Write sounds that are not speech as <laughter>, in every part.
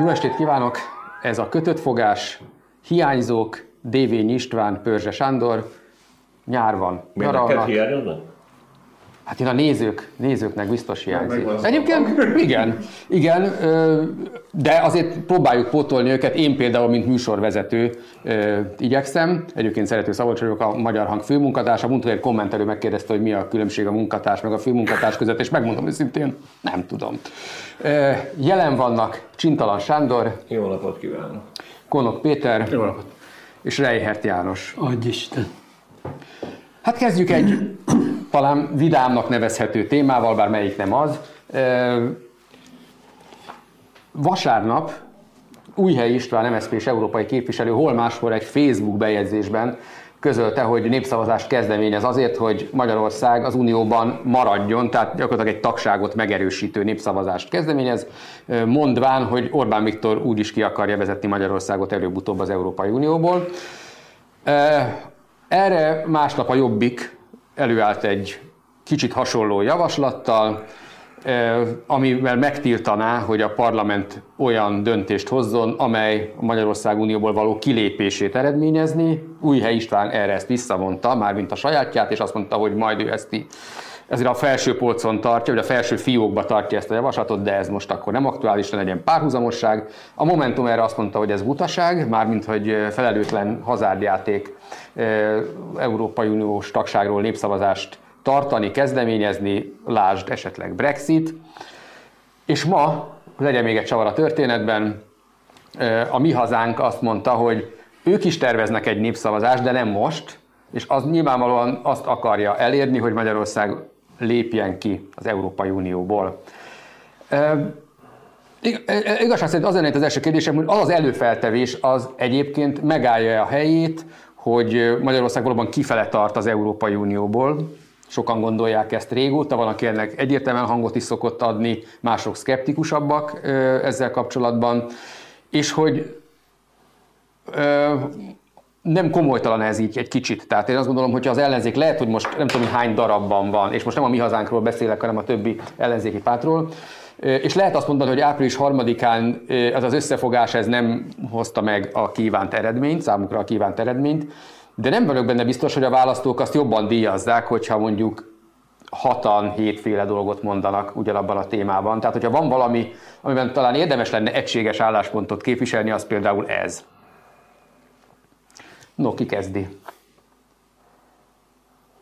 Jó estét kívánok! Ez a kötött fogás, hiányzók, Dévény István, Pörzse Sándor, nyár van. Miért neked hiányoznak? Hát én a nézők, nézőknek biztos hiányzik. Egyébként <laughs> igen, igen, de azért próbáljuk pótolni őket. Én például, mint műsorvezető igyekszem. Egyébként szerető Szabolcs vagyok, a Magyar Hang főmunkatársa. Mondta, egy kommentelő megkérdezte, hogy mi a különbség a munkatárs meg a főmunkatárs között, és megmondom őszintén, nem tudom. Jelen vannak Csintalan Sándor. Jó napot kívánok. Konok Péter. Jó napot. És Reihert János. Adj Isten. Hát kezdjük egy talán vidámnak nevezhető témával, bár melyik nem az. Vasárnap Újhely István, MSZP és európai képviselő hol máskor egy Facebook bejegyzésben közölte, hogy népszavazást kezdeményez azért, hogy Magyarország az Unióban maradjon, tehát gyakorlatilag egy tagságot megerősítő népszavazást kezdeményez, mondván, hogy Orbán Viktor úgy is ki akarja vezetni Magyarországot előbb-utóbb az Európai Unióból. Erre másnap a Jobbik előállt egy kicsit hasonló javaslattal, amivel megtiltaná, hogy a parlament olyan döntést hozzon, amely a Magyarország Unióból való kilépését eredményezni. Újhely István erre ezt visszavonta, mármint a sajátját, és azt mondta, hogy majd ő ezt ezért a felső polcon tartja, vagy a felső fiókba tartja ezt a javaslatot, de ez most akkor nem aktuális, legyen párhuzamosság. A Momentum erre azt mondta, hogy ez butaság, mármint hogy felelőtlen hazárdjáték Európai Uniós tagságról népszavazást tartani, kezdeményezni, lásd esetleg Brexit. És ma, legyen még egy csavar a történetben, a mi hazánk azt mondta, hogy ők is terveznek egy népszavazást, de nem most, és az nyilvánvalóan azt akarja elérni, hogy Magyarország lépjen ki az Európai Unióból. Igazság szerint az lenne az első kérdésem, hogy az az előfeltevés az egyébként megállja a helyét, hogy Magyarország valóban kifele tart az Európai Unióból. Sokan gondolják ezt régóta, van, aki ennek egyértelműen hangot is szokott adni, mások szkeptikusabbak ezzel kapcsolatban, és hogy nem komolytalan ez így egy kicsit. Tehát én azt gondolom, hogy az ellenzék lehet, hogy most nem tudom, hogy hány darabban van, és most nem a mi hazánkról beszélek, hanem a többi ellenzéki pártról, és lehet azt mondani, hogy április harmadikán ez az összefogás ez nem hozta meg a kívánt eredményt, számukra a kívánt eredményt, de nem vagyok benne biztos, hogy a választók azt jobban díjazzák, hogyha mondjuk hatan hétféle dolgot mondanak ugyanabban a témában. Tehát, hogyha van valami, amiben talán érdemes lenne egységes álláspontot képviselni, az például ez. No, ki kezdi?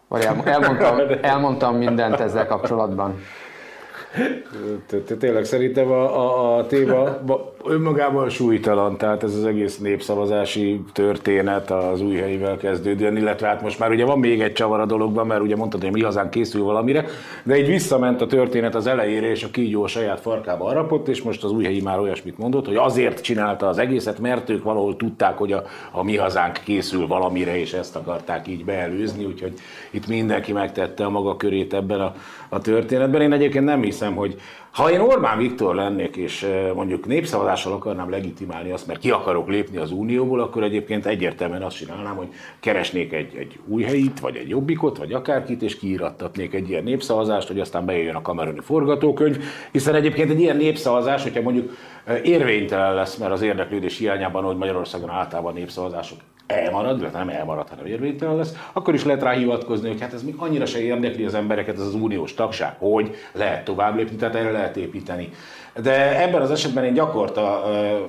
Vagy elmondtam, elmondtam mindent ezzel kapcsolatban. Tényleg szerintem a, a, a téma önmagában súlytalan, tehát ez az egész népszavazási történet az új helyével kezdődően, illetve hát most már ugye van még egy csavar a dologban, mert ugye mondtad, hogy mi hazán készül valamire, de így visszament a történet az elejére, és a kígyó a saját farkába arapott, és most az új helyi már olyasmit mondott, hogy azért csinálta az egészet, mert ők valahol tudták, hogy a, a mi hazánk készül valamire, és ezt akarták így beelőzni, úgyhogy itt mindenki megtette a maga körét ebben a, a történetben. Én egyébként nem hiszem, hogy ha én Orbán Viktor lennék, és mondjuk népszavazással akarnám legitimálni azt, mert ki akarok lépni az Unióból, akkor egyébként egyértelműen azt csinálnám, hogy keresnék egy, egy új helyit, vagy egy jobbikot, vagy akárkit, és kiírattatnék egy ilyen népszavazást, hogy aztán bejöjjön a kameroni forgatókönyv, hiszen egyébként egy ilyen népszavazás, hogyha mondjuk érvénytelen lesz, mert az érdeklődés hiányában, hogy Magyarországon általában népszavazások elmarad, illetve nem elmarad, hanem érvénytelen lesz, akkor is lehet rá hivatkozni, hogy hát ez még annyira se érdekli az embereket, ez az uniós tagság, hogy lehet tovább lépni, tehát erre lehet építeni. De ebben az esetben én gyakorta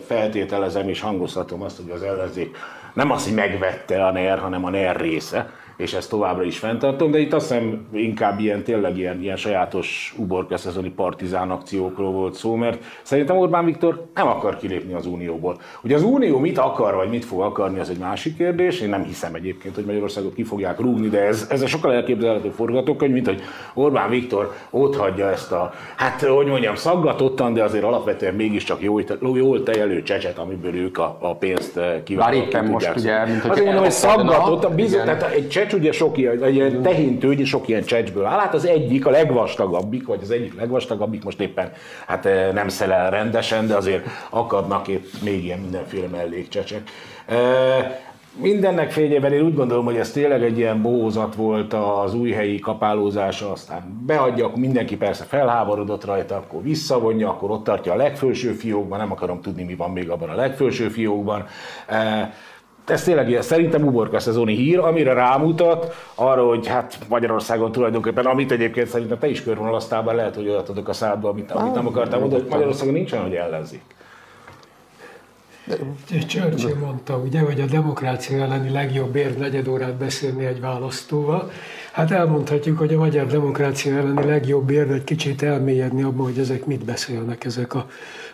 feltételezem és hangoztatom azt, hogy az ellenzék nem az, hogy megvette a NER, hanem a NER része, és ezt továbbra is fenntartom, de itt azt hiszem inkább ilyen tényleg ilyen, ilyen sajátos uborkaszezoni partizán akciókról volt szó, mert szerintem Orbán Viktor nem akar kilépni az Unióból. Ugye az Unió mit akar, vagy mit fog akarni, az egy másik kérdés. Én nem hiszem egyébként, hogy Magyarországot ki fogják rúgni, de ez, ez a sokkal elképzelhető forgatókönyv, mint hogy Orbán Viktor ott hagyja ezt a, hát hogy mondjam, szaggatottan, de azért alapvetően mégiscsak jól, jól tejelő csecset, amiből ők a, a pénzt kívánják. Bár éppen most ugye, mint hogy mondom, hogy szaggatottan, bizony, tehát egy csecs ugye sok ilyen, egy ilyen tehintőgy, sok ilyen csecsből áll. Hát az egyik, a legvastagabbik, vagy az egyik legvastagabbik, most éppen hát eh, nem szelel rendesen, de azért akadnak épp még ilyen mindenféle mellékcsecsek. Eh, mindennek fényében én úgy gondolom, hogy ez tényleg egy ilyen bohózat volt az új helyi kapálózása, aztán beadja, akkor mindenki persze felháborodott rajta, akkor visszavonja, akkor ott tartja a legfőső fiókban, nem akarom tudni, mi van még abban a legfőső fiókban. Ez tényleg szerintem uborka szezoni hír, amire rámutat, arra, hogy hát Magyarországon tulajdonképpen, amit egyébként szerintem te is körvonalaztál, lehet, hogy olyat adok a szádba, amit, amit nem akartál mondani, hogy Magyarországon nincs olyan, hogy ellenzik. Churchill mondta, ugye, hogy a demokrácia elleni legjobb érv negyed órát beszélni egy választóval. Hát elmondhatjuk, hogy a magyar demokrácia elleni legjobb érv egy kicsit elmélyedni abban, hogy ezek mit beszélnek, ezek a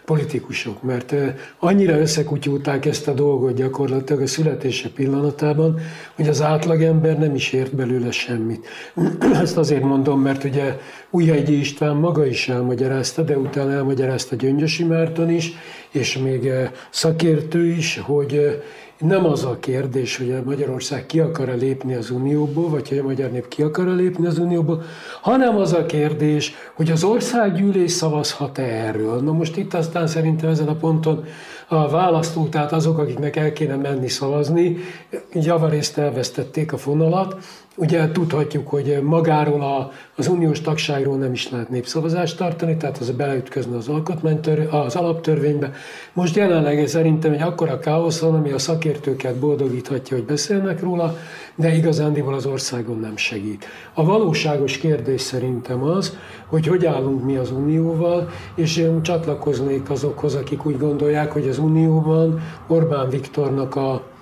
politikusok, mert annyira összekutyulták ezt a dolgot gyakorlatilag a születése pillanatában, hogy az átlagember nem is ért belőle semmit. <clears throat> Ezt azért mondom, mert ugye Újhegyi István maga is elmagyarázta, de utána elmagyarázta Gyöngyösi Márton is, és még szakértő is, hogy nem az a kérdés, hogy Magyarország ki akar-e lépni az Unióból, vagy hogy a magyar nép ki akar-e lépni az Unióból, hanem az a kérdés, hogy az országgyűlés szavazhat-e erről. Na most itt aztán szerintem ezen a ponton a választók, tehát azok, akiknek el kéne menni szavazni, javarészt elvesztették a fonalat, Ugye tudhatjuk, hogy magáról a, az uniós tagságról nem is lehet népszavazást tartani, tehát az beleütközne az, alkotmánytör, az alaptörvénybe. Most jelenleg szerintem egy akkora káosz van, ami a szakértőket boldogíthatja, hogy beszélnek róla, de igazándiból az országon nem segít. A valóságos kérdés szerintem az, hogy hogy állunk mi az Unióval, és én csatlakoznék azokhoz, akik úgy gondolják, hogy az Unióban Orbán Viktornak a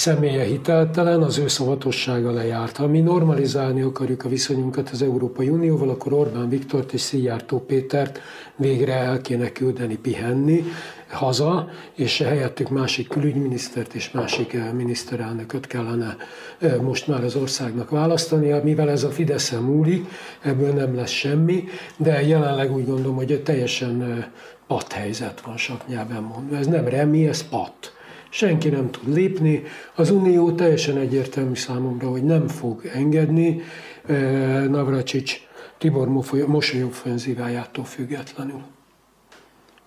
személye hiteltelen, az ő szavatossága lejárt. Ha mi normalizálni akarjuk a viszonyunkat az Európai Unióval, akkor Orbán Viktort és Szijjártó Pétert végre el kéne küldeni pihenni haza, és helyettük másik külügyminisztert és másik eh, miniszterelnököt kellene eh, most már az országnak választani, mivel ez a fidesz múlik, ebből nem lesz semmi, de jelenleg úgy gondolom, hogy teljesen eh, pat helyzet van nyelven mondva. Ez nem remi, ez pat senki nem tud lépni. Az Unió teljesen egyértelmű számomra, hogy nem fog engedni eh, Navracsics Tibor mosolyoffenzívájától függetlenül.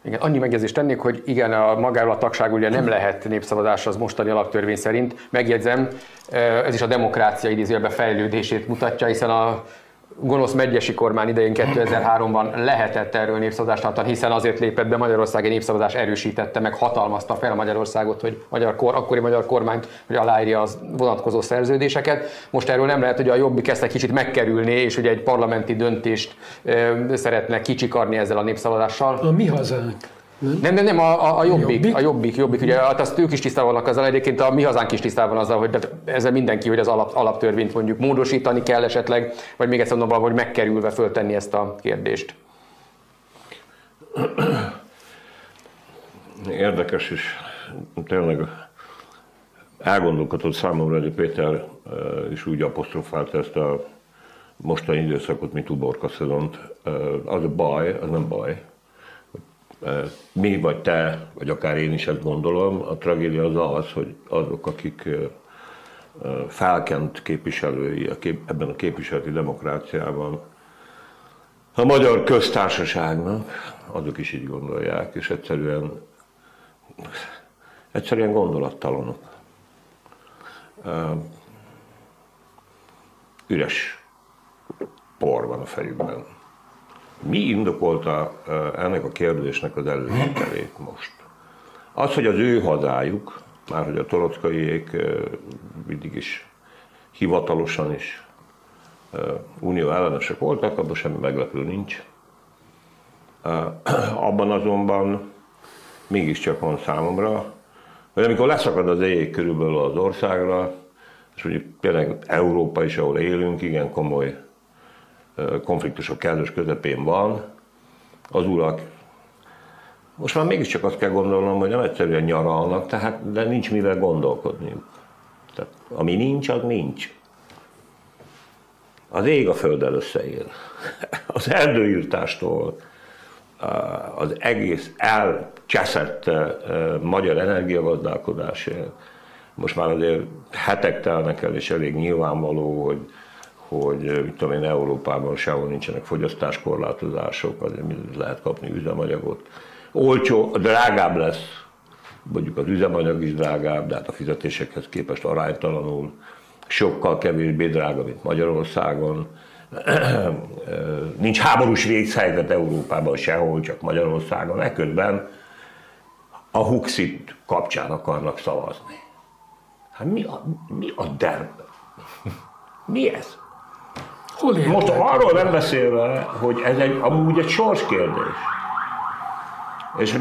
Igen, annyi megjegyzést tennék, hogy igen, a magáról a tagság ugye nem lehet népszavazás az mostani alaptörvény szerint. Megjegyzem, eh, ez is a demokrácia idézőjelben fejlődését mutatja, hiszen a gonosz megyesi kormány idején 2003-ban lehetett erről népszavazást tartani, hiszen azért lépett be Magyarország egy népszavazás erősítette, meg hatalmazta fel Magyarországot, hogy magyar kor, akkori magyar kormányt, hogy aláírja az vonatkozó szerződéseket. Most erről nem lehet, hogy a Jobbik ezt egy kicsit megkerülni, és hogy egy parlamenti döntést e, szeretne kicsikarni ezzel a népszavazással. A mi hazánk. Nem, nem, nem, nem a, a, a, jobbik, jobbik, a jobbik, jobbik, ugye hát azt ők is tisztában vannak azzal, egyébként a mi hazánk is tisztában azzal, hogy ezzel mindenki, hogy az alap, alaptörvényt mondjuk módosítani kell esetleg, vagy még egyszer mondom, hogy megkerülve föltenni ezt a kérdést. Érdekes is, tényleg elgondolkodott számomra, hogy Péter is úgy apostrofált ezt a mostani időszakot, mint uborka szezont. Az a baj, az nem baj, mi vagy te, vagy akár én is ezt gondolom, a tragédia az az, hogy azok, akik felkent képviselői ebben a képviseleti demokráciában, a magyar köztársaságnak, azok is így gondolják, és egyszerűen, egyszerűen gondolattalanok. Üres por van a fejükben. Mi indokolta ennek a kérdésnek az elővételét most? Az, hogy az ő hazájuk, már hogy a torockaiék mindig is hivatalosan is unió ellenesek voltak, abban semmi meglepő nincs. <clears throat> Abban azonban mégiscsak van számomra, hogy amikor leszakad az ég körülbelül az országra, és mondjuk például Európa is, ahol élünk, igen komoly konfliktusok kellős közepén van, az urak most már mégiscsak azt kell gondolnom, hogy nem egyszerűen nyaralnak, tehát, de nincs mivel gondolkodniuk. Tehát, ami nincs, az nincs. Az ég a földdel összeél. <laughs> Az erdőírtástól az egész elcseszett magyar energiagazdálkodásért. Most már azért hetek telnek el, és elég nyilvánvaló, hogy hogy mit tudom én, Európában sehol nincsenek fogyasztáskorlátozások, azért lehet kapni üzemanyagot. Olcsó, drágább lesz mondjuk az üzemanyag is drágább, de hát a fizetésekhez képest aránytalanul sokkal kevésbé drága, mint Magyarországon. <clears throat> Nincs háborús vészhelyzet Európában sehol, csak Magyarországon. Eközben a Huxit kapcsán akarnak szavazni. Hát mi a, mi a derb? Mi ez? Hol Most arról nem beszélve, hogy ez egy, amúgy egy sorskérdés. És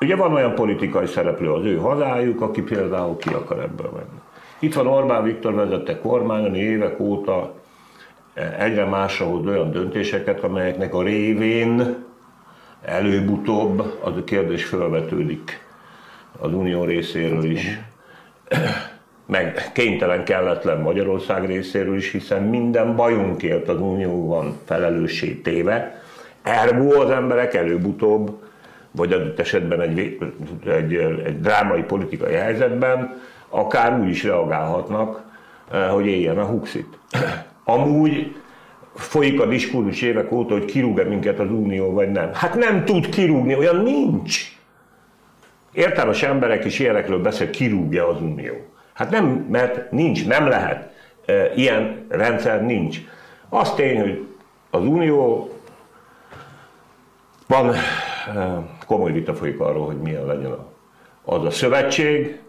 ugye van olyan politikai szereplő az ő hazájuk, aki például ki akar ebből menni. Itt van Orbán Viktor vezette kormány, ami évek óta egyre másra hoz olyan döntéseket, amelyeknek a révén előbb-utóbb az a kérdés felvetődik az unió részéről is, meg kénytelen kelletlen Magyarország részéről is, hiszen minden bajunkért az unióban felelőssé téve, ergo az emberek előbb-utóbb, vagy adott esetben egy, egy, egy drámai politikai helyzetben akár úgy is reagálhatnak, hogy éljen a huxit. Amúgy folyik a diskurzus évek óta, hogy kirúg-e minket az Unió, vagy nem. Hát nem tud kirúgni, olyan nincs. Értelmes emberek is ilyenekről beszél, kirúgja az Unió. Hát nem, mert nincs, nem lehet. Ilyen rendszer nincs. Az tény, hogy az Unió van, komoly vita folyik arról, hogy milyen legyen az a szövetség,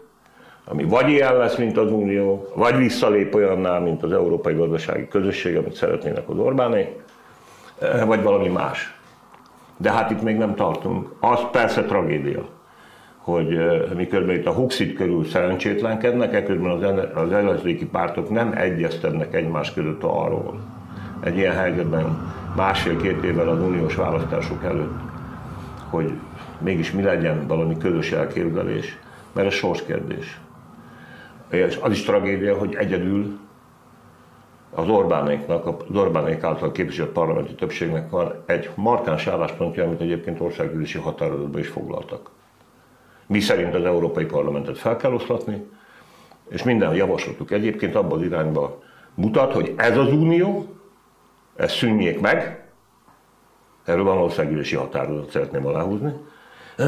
ami vagy ilyen lesz, mint az Unió, vagy visszalép olyannál, mint az Európai Gazdasági Közösség, amit szeretnének az Orbánék, vagy valami más. De hát itt még nem tartunk. Az persze tragédia, hogy miközben itt a Huxit körül szerencsétlenkednek, ekközben az ellenzéki pártok nem egyeztetnek egymás között arról. Egy ilyen helyzetben másfél-két évvel az uniós választások előtt, hogy mégis mi legyen valami közös elképzelés, mert ez sorskérdés. És az is tragédia, hogy egyedül az Orbánéknak, az Orbánék által képviselt parlamenti többségnek van egy markáns álláspontja, amit egyébként országgyűlési határozatban is foglaltak. Mi szerint az Európai Parlamentet fel kell oszlatni, és minden javaslatuk egyébként abban az irányba mutat, hogy ez az unió, ezt szűnjék meg, erről van országgyűlési határozat, szeretném aláhúzni, <clears throat>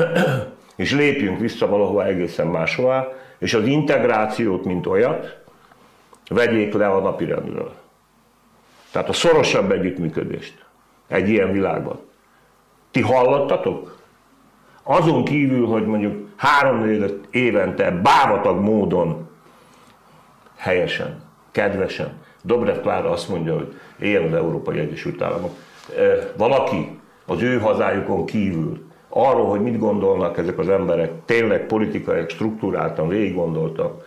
és lépjünk vissza valahova egészen máshová, és az integrációt, mint olyat, vegyék le a napirendről. Tehát a szorosabb együttműködést egy ilyen világban. Ti hallottatok? Azon kívül, hogy mondjuk három évente bávatag módon helyesen, kedvesen, Dobrev Klára azt mondja, hogy éljen az Európai Egyesült Államok. Valaki az ő hazájukon kívül arról, hogy mit gondolnak ezek az emberek, tényleg politikai struktúráltan végig gondoltak,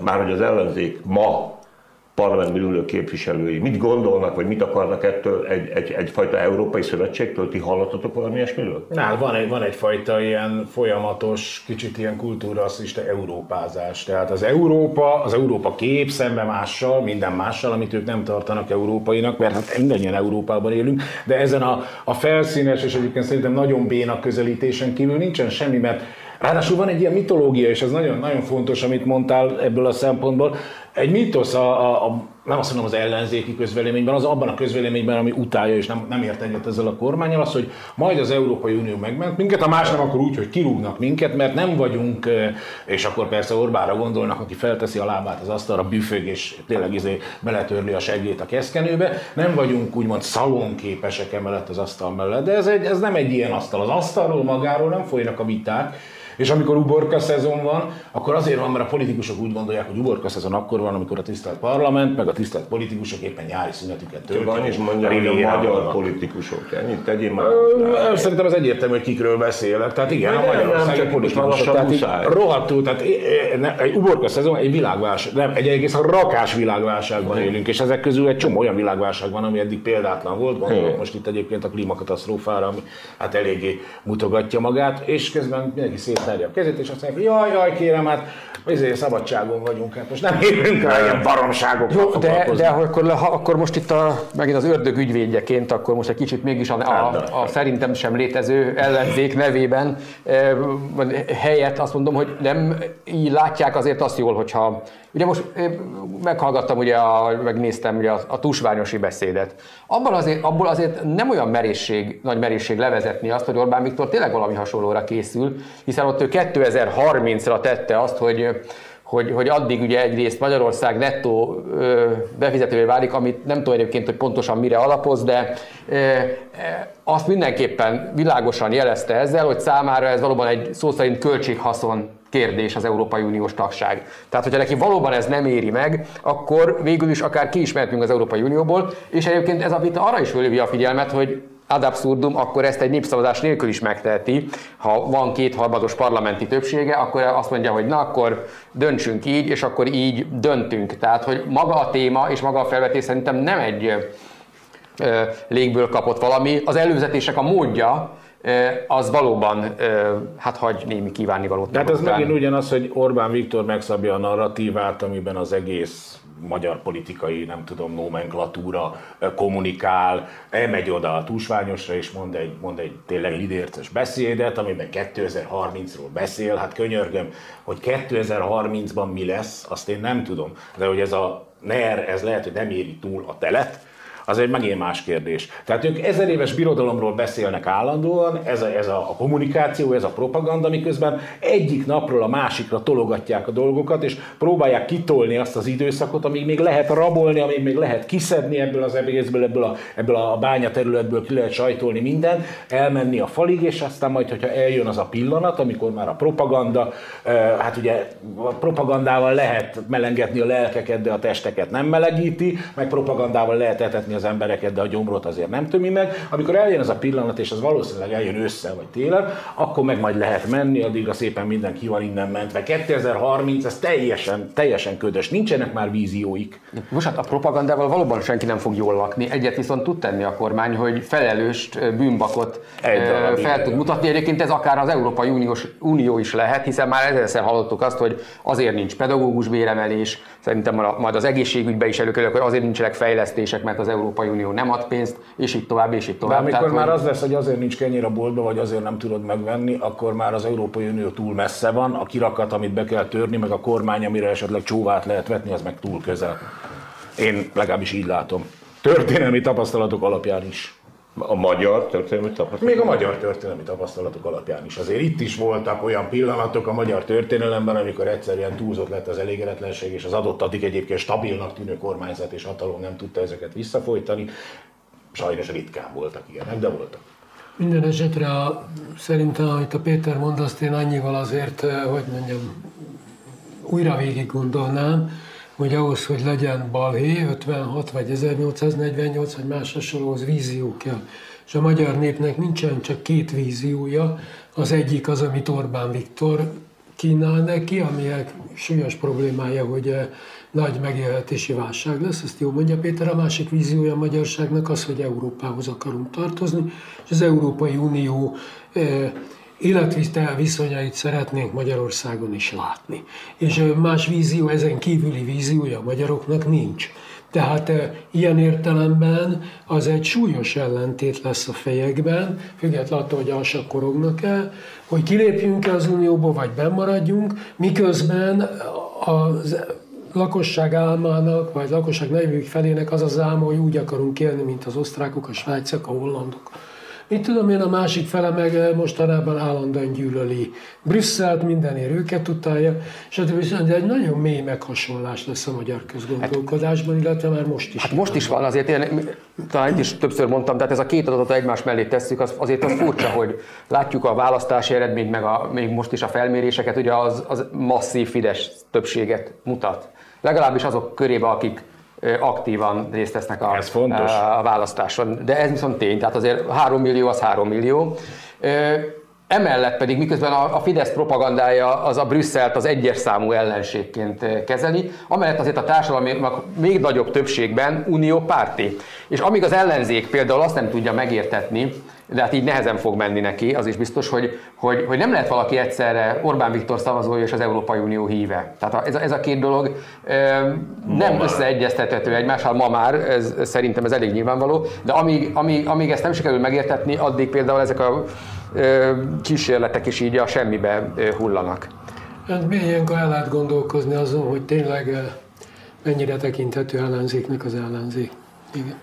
már hogy az ellenzék ma parlamentben ülő képviselői mit gondolnak, vagy mit akarnak ettől egy, egy, egyfajta európai szövetségtől? Ti hallottatok valami ilyesmiről? Na, van, egy, van egyfajta ilyen folyamatos, kicsit ilyen kultúrasszista európázás. Tehát az Európa, az Európa kép szembe mással, minden mással, amit ők nem tartanak európainak, mert hát mindannyian Európában élünk, de ezen a, a felszínes és egyébként szerintem nagyon béna közelítésen kívül nincsen semmi, mert Ráadásul van egy ilyen mitológia, és ez nagyon, nagyon fontos, amit mondtál ebből a szempontból. Egy mítosz a, a, a nem azt mondom az ellenzéki közvéleményben, az abban a közvéleményben, ami utálja és nem, nem ért egyet ezzel a kormányjal, az, hogy majd az Európai Unió megment minket, a más nem akkor úgy, hogy kirúgnak minket, mert nem vagyunk, és akkor persze Orbára gondolnak, aki felteszi a lábát az asztalra, büfög, és tényleg izé beletörli a segét a keszkenőbe, nem vagyunk úgymond szalonképesek emellett az asztal mellett, de ez, egy, ez nem egy ilyen asztal. Az asztalról magáról nem folynak a viták, és amikor uborka szezon van, akkor azért van, mert a politikusok úgy gondolják, hogy uborka szezon akkor van, amikor a tisztelt parlament, meg a tisztelt politikusok éppen nyári szünetüket töltik. Is mondja, hogy a magyar van. politikusok. Ennyit tegyél már. Ö, szerintem az egyértelmű, hogy kikről beszélek. Tehát igen, a magyarországi politikusok. Tehát rohadtul, tehát egy uborka szezon, egy világválság, nem, egy egész rakás világválságban élünk, és ezek közül egy csomó olyan világválság van, ami eddig példátlan volt. Gondolok most itt egyébként a klímakatasztrófára, ami hát eléggé mutogatja magát, és közben mindenki szét tárja a kezét, és azt mondja, jaj, jaj, kérem, hát ezért szabadságon vagyunk, hát most nem Nem kell ilyen baromságokkal Jó, de, de akkor, ha, akkor most itt a, megint az ördög ügyvédjeként, akkor most egy kicsit mégis a, a, a szerintem sem létező ellenzék nevében eh, helyett azt mondom, hogy nem így látják azért azt jól, hogyha Ugye most eh, meghallgattam, ugye a, megnéztem ugye a, a tusványosi beszédet. Abban azért, abból azért nem olyan merészség, nagy merészség levezetni azt, hogy Orbán Viktor tényleg valami hasonlóra készül, hiszen ott ő 2030-ra tette azt, hogy hogy, hogy addig ugye egyrészt Magyarország nettó befizetővé válik, amit nem tudom egyébként, hogy pontosan mire alapoz, de ö, ö, azt mindenképpen világosan jelezte ezzel, hogy számára ez valóban egy szó szerint költséghaszon kérdés az Európai Uniós tagság. Tehát, hogyha neki valóban ez nem éri meg, akkor végül is akár ki is az Európai Unióból, és egyébként ez a vita arra is fölhívja a figyelmet, hogy ad absurdum, akkor ezt egy népszavazás nélkül is megteheti. Ha van kétharmados parlamenti többsége, akkor azt mondja, hogy na akkor döntsünk így, és akkor így döntünk. Tehát, hogy maga a téma és maga a felvetés szerintem nem egy légből kapott valami. Az előzetések a módja, az valóban hát hagy némi kívánnivalót. De hát ez megint ugyanaz, hogy Orbán Viktor megszabja a narratívát, amiben az egész magyar politikai, nem tudom, nomenklatúra kommunikál, elmegy oda a túlsványosra, és mond egy, mond egy tényleg lidérces beszédet, amiben 2030-ról beszél. Hát könyörgöm, hogy 2030-ban mi lesz, azt én nem tudom. De hogy ez a NER, ez lehet, hogy nem éri túl a telet, az egy megint más kérdés. Tehát ők ezer éves birodalomról beszélnek állandóan, ez a, ez a, a kommunikáció, ez a propaganda, miközben egyik napról a másikra tologatják a dolgokat, és próbálják kitolni azt az időszakot, amíg még lehet rabolni, amíg még lehet kiszedni ebből az egészből, ebből a, ebből a bányaterületből ki lehet sajtolni minden, elmenni a falig, és aztán majd, hogyha eljön az a pillanat, amikor már a propaganda, hát ugye a propagandával lehet melengetni a lelkeket, de a testeket nem melegíti, meg propagandával lehet etetni az embereket, de a gyomrot azért nem tömi meg. Amikor eljön ez a pillanat, és az valószínűleg eljön ősszel vagy télen, akkor meg majd lehet menni, addigra szépen minden ki van innen mentve. 2030, ez teljesen, teljesen ködös. Nincsenek már vízióik. Most hát a propagandával valóban senki nem fog jól lakni. Egyet viszont tud tenni a kormány, hogy felelőst, bűnbakot Egy fel igen. tud mutatni. Egyébként ez akár az Európai Uniós, Unió is lehet, hiszen már ezerszer hallottuk azt, hogy azért nincs pedagógus béremelés, szerintem ma- majd az egészségügyben is előkerül, hogy azért nincsenek fejlesztések, mert az Európai Unió nem ad pénzt, és így tovább, és így De tovább. amikor Tehát, már hogy- az lesz, hogy azért nincs kenyér a boltba, vagy azért nem tudod megvenni, akkor már az Európai Unió túl messze van, a kirakat, amit be kell törni, meg a kormány, amire esetleg csóvát lehet vetni, az meg túl közel. Én legalábbis így látom. Történelmi tapasztalatok alapján is. A magyar történelmi tapasztalat. Még a magyar történelmi tapasztalatok alapján is. Azért itt is voltak olyan pillanatok a magyar történelemben, amikor egyszerűen túlzott lett az elégedetlenség, és az adott addig egyébként stabilnak tűnő kormányzat és hatalom nem tudta ezeket visszafolytani. Sajnos ritkán voltak ilyenek, de voltak. Minden esetre a, szerintem, amit a Péter mond, azt én annyival azért, eh, hogy mondjam, újra végig gondolnám, hogy ahhoz, hogy legyen balhé, 56 vagy 1848 vagy más hasonlóhoz vízió kell. És a magyar népnek nincsen csak két víziója, az egyik az, amit Orbán Viktor kínál neki, aminek súlyos problémája, hogy eh, nagy megélhetési válság lesz, ezt jó mondja Péter, a másik víziója a magyarságnak az, hogy Európához akarunk tartozni, és az Európai Unió eh, életvitel viszonyait szeretnénk Magyarországon is látni. És más vízió, ezen kívüli víziója a magyaroknak nincs. Tehát e, ilyen értelemben az egy súlyos ellentét lesz a fejekben, függetlenül attól, hogy alsak korognak el, hogy kilépjünk-e az Unióból, vagy bemaradjunk, miközben az lakosság álmának, vagy lakosság nevük felének az az álma, hogy úgy akarunk élni, mint az osztrákok, a svájciak, a hollandok. Mit tudom én, a másik fele meg mostanában állandóan gyűlöli Brüsszelt, mindenért őket utálja, stb. De egy nagyon mély meghasonlás lesz a magyar közgondolkodásban, illetve már most is. Hát most is van, azért én talán itt is többször mondtam, tehát ez a két adatot egymás mellé tesszük, az, azért az furcsa, hogy látjuk a választási eredményt, meg a, még most is a felméréseket, ugye az, az masszív Fidesz többséget mutat. Legalábbis azok körébe, akik aktívan részt vesznek a, Ez fontos. a választáson. De ez viszont tény, tehát azért 3 millió az 3 millió. Emellett pedig, miközben a Fidesz propagandája az a Brüsszelt az egyes számú ellenségként kezeli, amellett azért a társadalomnak még nagyobb többségben unió párti. És amíg az ellenzék például azt nem tudja megértetni, de hát így nehezen fog menni neki, az is biztos, hogy, hogy, hogy nem lehet valaki egyszerre Orbán Viktor szavazója és az Európai Unió híve. Tehát ez a, ez a két dolog nem ma összeegyeztethető egymással, ma már, ez, szerintem ez elég nyilvánvaló, de amíg, amíg, amíg ezt nem sikerül megértetni, addig például ezek a kísérletek is így a semmibe hullanak. Hát ilyenkor el lehet gondolkozni azon, hogy tényleg mennyire tekinthető ellenzéknek az ellenzék. Igen.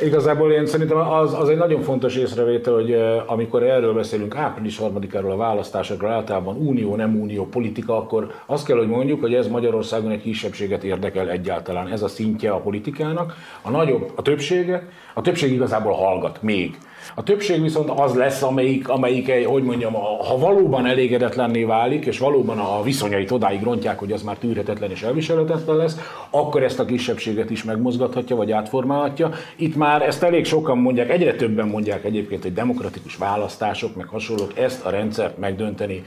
Igazából én szerintem az, az egy nagyon fontos észrevétel, hogy amikor erről beszélünk április harmadikáról a választásokról, általában unió, nem unió politika, akkor azt kell, hogy mondjuk, hogy ez Magyarországon egy kisebbséget érdekel egyáltalán. Ez a szintje a politikának. A nagyobb, a többsége, a többség igazából hallgat még. A többség viszont az lesz, amelyik, amelyik hogy mondjam, ha valóban elégedetlenné válik, és valóban a viszonyait odáig rontják, hogy az már tűrhetetlen és elviselhetetlen lesz, akkor ezt a kisebbséget is megmozgathatja, vagy átformálhatja. Itt már ezt elég sokan mondják, egyre többen mondják egyébként, hogy demokratikus választások, meg hasonlók, ezt a rendszert megdönteni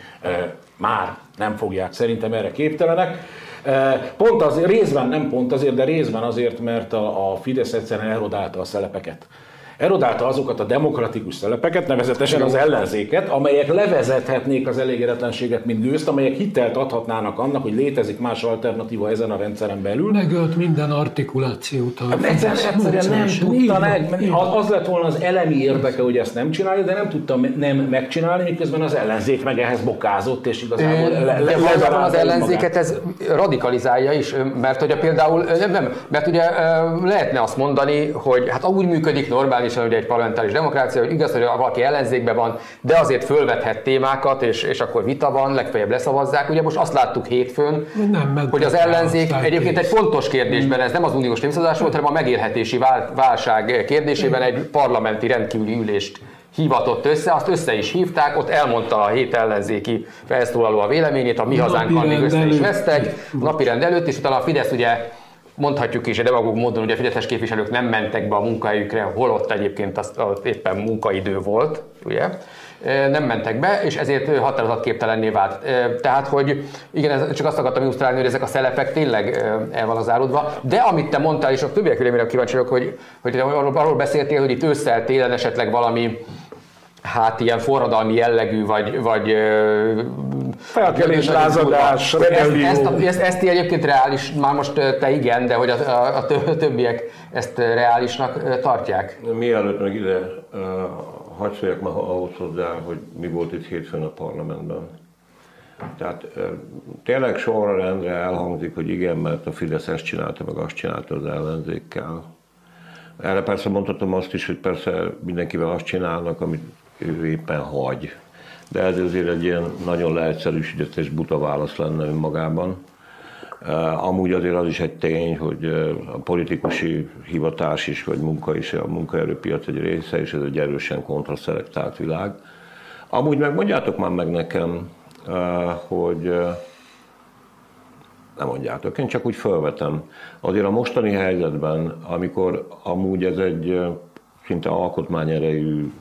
már nem fogják. Szerintem erre képtelenek. Pont az, részben nem pont azért, de részben azért, mert a, a Fidesz egyszerűen erodálta a szelepeket erodálta azokat a demokratikus szerepeket, nevezetesen az ellenzéket, amelyek levezethetnék az elégedetlenséget, mint gőzt, amelyek hitelt adhatnának annak, hogy létezik más alternatíva ezen a rendszeren belül. Megölt minden artikulációt. Hát egyszerűen, egyszerűen nem tudta meg. Az lett volna az elemi érdeke, hogy ezt nem csinálja, de nem tudta nem megcsinálni, miközben az ellenzék meg ehhez bokázott, és igazából le, le, le, le az ellenzéket ez radikalizálja is, mert ugye például, nem, nem, mert ugye lehetne azt mondani, hogy hát úgy működik normális normálisan ugye egy parlamentáris demokrácia, hogy igaz, hogy valaki ellenzékben van, de azért fölvethet témákat, és, és akkor vita van, legfeljebb leszavazzák. Ugye most azt láttuk hétfőn, nem, hogy az ellenzék egyébként egy fontos kérdésben, ez nem az uniós népszavazás volt, hanem a megélhetési válság kérdésében egy parlamenti rendkívüli ülést hívatott össze, azt össze is hívták, ott elmondta a hét ellenzéki felszólaló a véleményét, a mi hazánk még össze is vesztek, napirend előtt, és utána a Fidesz ugye mondhatjuk is, de demagóg módon, hogy a fideszes képviselők nem mentek be a munkahelyükre, holott egyébként az, az éppen munkaidő volt, ugye? nem mentek be, és ezért határozatképtelenné vált. Tehát, hogy igen, csak azt akartam illusztrálni, hogy ezek a szelepek tényleg el van az árudva, de amit te mondtál, és a többiek véleményre kíváncsi vagyok, hogy, hogy arról beszéltél, hogy itt ősszel, télen esetleg valami hát ilyen forradalmi jellegű, vagy, vagy felkelés, lázadás, ezt, ezt, ezt, ezt egyébként reális, már most te igen, de hogy a, a, a többiek ezt reálisnak tartják? Mielőtt meg ide, uh, hagyd szóljak már ahhoz hozzá, hogy mi volt itt hétfőn a parlamentben. Tehát uh, tényleg sorra rendre elhangzik, hogy igen, mert a Fidesz ezt csinálta, meg azt csinálta az ellenzékkel. Erre persze mondhatom azt is, hogy persze mindenkivel azt csinálnak, amit ő éppen hagy. De ez azért egy ilyen nagyon leegyszerűsített és buta válasz lenne önmagában. Amúgy azért az is egy tény, hogy a politikusi hivatás is, vagy munka is a munkaerőpiac egy része, és ez egy erősen kontraszelektált világ. Amúgy meg mondjátok már meg nekem, hogy nem mondjátok, én csak úgy felvetem. Azért a mostani helyzetben, amikor amúgy ez egy szinte alkotmányerejű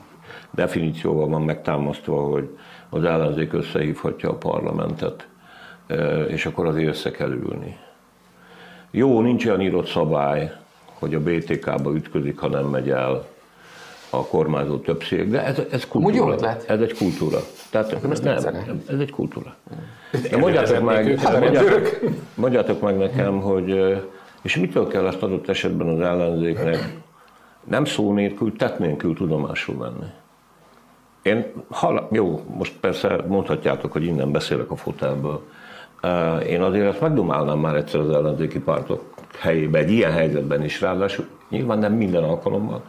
definícióval van megtámasztva, hogy az ellenzék összehívhatja a parlamentet, e, és akkor azért össze kell ülni. Jó, nincs olyan írott szabály, hogy a BTK-ba ütközik, ha nem megy el a kormányzó többség, de ez, ez kultúra. Ez egy kultúra. Tehát nem, nem, ez egy kultúra. De mondjátok meg, mondjátok, mondjátok meg nekem, hogy és mitől kell ezt adott esetben az ellenzéknek nem szó nélkül, tett nélkül tudomásul venni? Én, hall, jó, most persze mondhatjátok, hogy innen beszélek a fotelből. Én azért ezt megdomálnám már egyszer az ellenzéki pártok helyébe, egy ilyen helyzetben is, ráadásul nyilván nem minden alkalommal,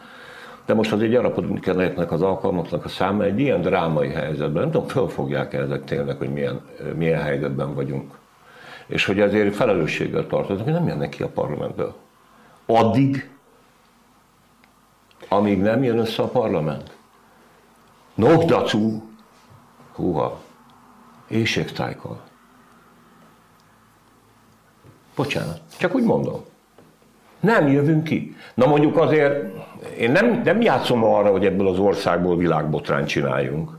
de most azért gyarapodni kellene az alkalmaknak a száma egy ilyen drámai helyzetben. Nem tudom, fölfogják ezek tényleg, hogy milyen, milyen helyzetben vagyunk. És hogy ezért felelősséggel tartozunk, hogy nem jönnek ki a parlamentből. Addig, amíg nem jön össze a parlament. Nogdacú, húha, éjségtájkal. Bocsánat, csak úgy mondom. Nem jövünk ki. Na mondjuk azért, én nem, nem játszom arra, hogy ebből az országból világbotrány csináljunk.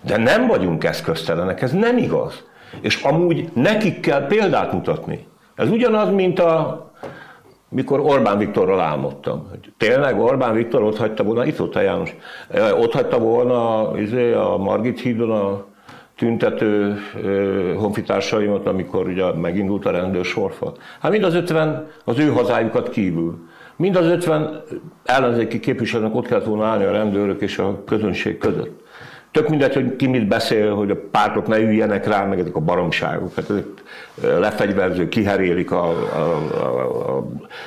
De nem vagyunk eszköztelenek, ez nem igaz. És amúgy nekik kell példát mutatni. Ez ugyanaz, mint a mikor Orbán Viktorral álmodtam. Hogy tényleg Orbán Viktor ott hagyta volna, itt ott János, ott hagyta volna izé, a Margit hídon a tüntető honfitársaimat, amikor ugye megindult a rendőrsorfa. Hát mind az 50 az ő hazájukat kívül. Mind az 50 ellenzéki képviselőnek ott kellett volna állni a rendőrök és a közönség között. Tök mindegy, hogy ki mit beszél, hogy a pártok ne üljenek rá, meg ezek a baromságok. Hát ezek lefegyverző, kiherélik a, a, a, a,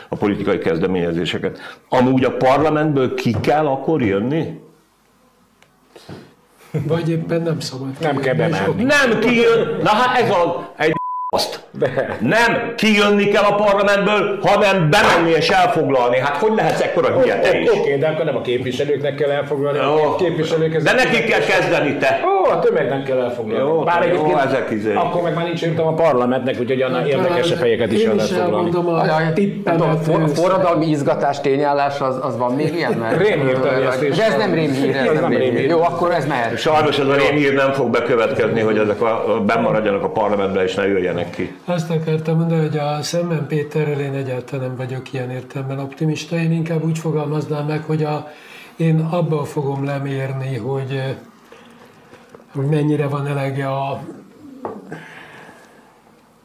a politikai kezdeményezéseket. Amúgy a parlamentből ki kell akkor jönni? Vagy éppen nem szabad. Nem kell bemenni. Nem kijön, na hát ez a, egy azt. De. Nem kijönni kell a parlamentből, hanem bemenni és elfoglalni. Hát hogy lehetsz ekkora hülye te is? Oké, okay, de akkor nem a képviselőknek kell elfoglalni, Jó. a képviselők De nekik kell kezdeni te. Ó, a tömegnek kell elfoglalni. Jó, Bár jó, egyébként ezek izé. Akkor meg már nincs értem a parlamentnek, úgyhogy annál érdekesebb helyeket is Én el is lehet foglalni. elmondom a nem tippemet. őszintén. forradalmi izgatás, tényállás, az, az van még ilyen? Mert. De ez nem rémhír, ez, nem rémhír. rémhír. Jó, akkor ez mehet. Sajnos ez a rémhír nem fog bekövetkezni, hogy ezek a, bemaradjanak a parlamentbe és ne jöjjenek ki. Azt akartam mondani, hogy a Szemben Péterrel én egyáltalán nem vagyok ilyen értelemben optimista. Én inkább úgy fogalmaznám meg, hogy a, én abban fogom lemérni, hogy, eh, hogy mennyire van elege a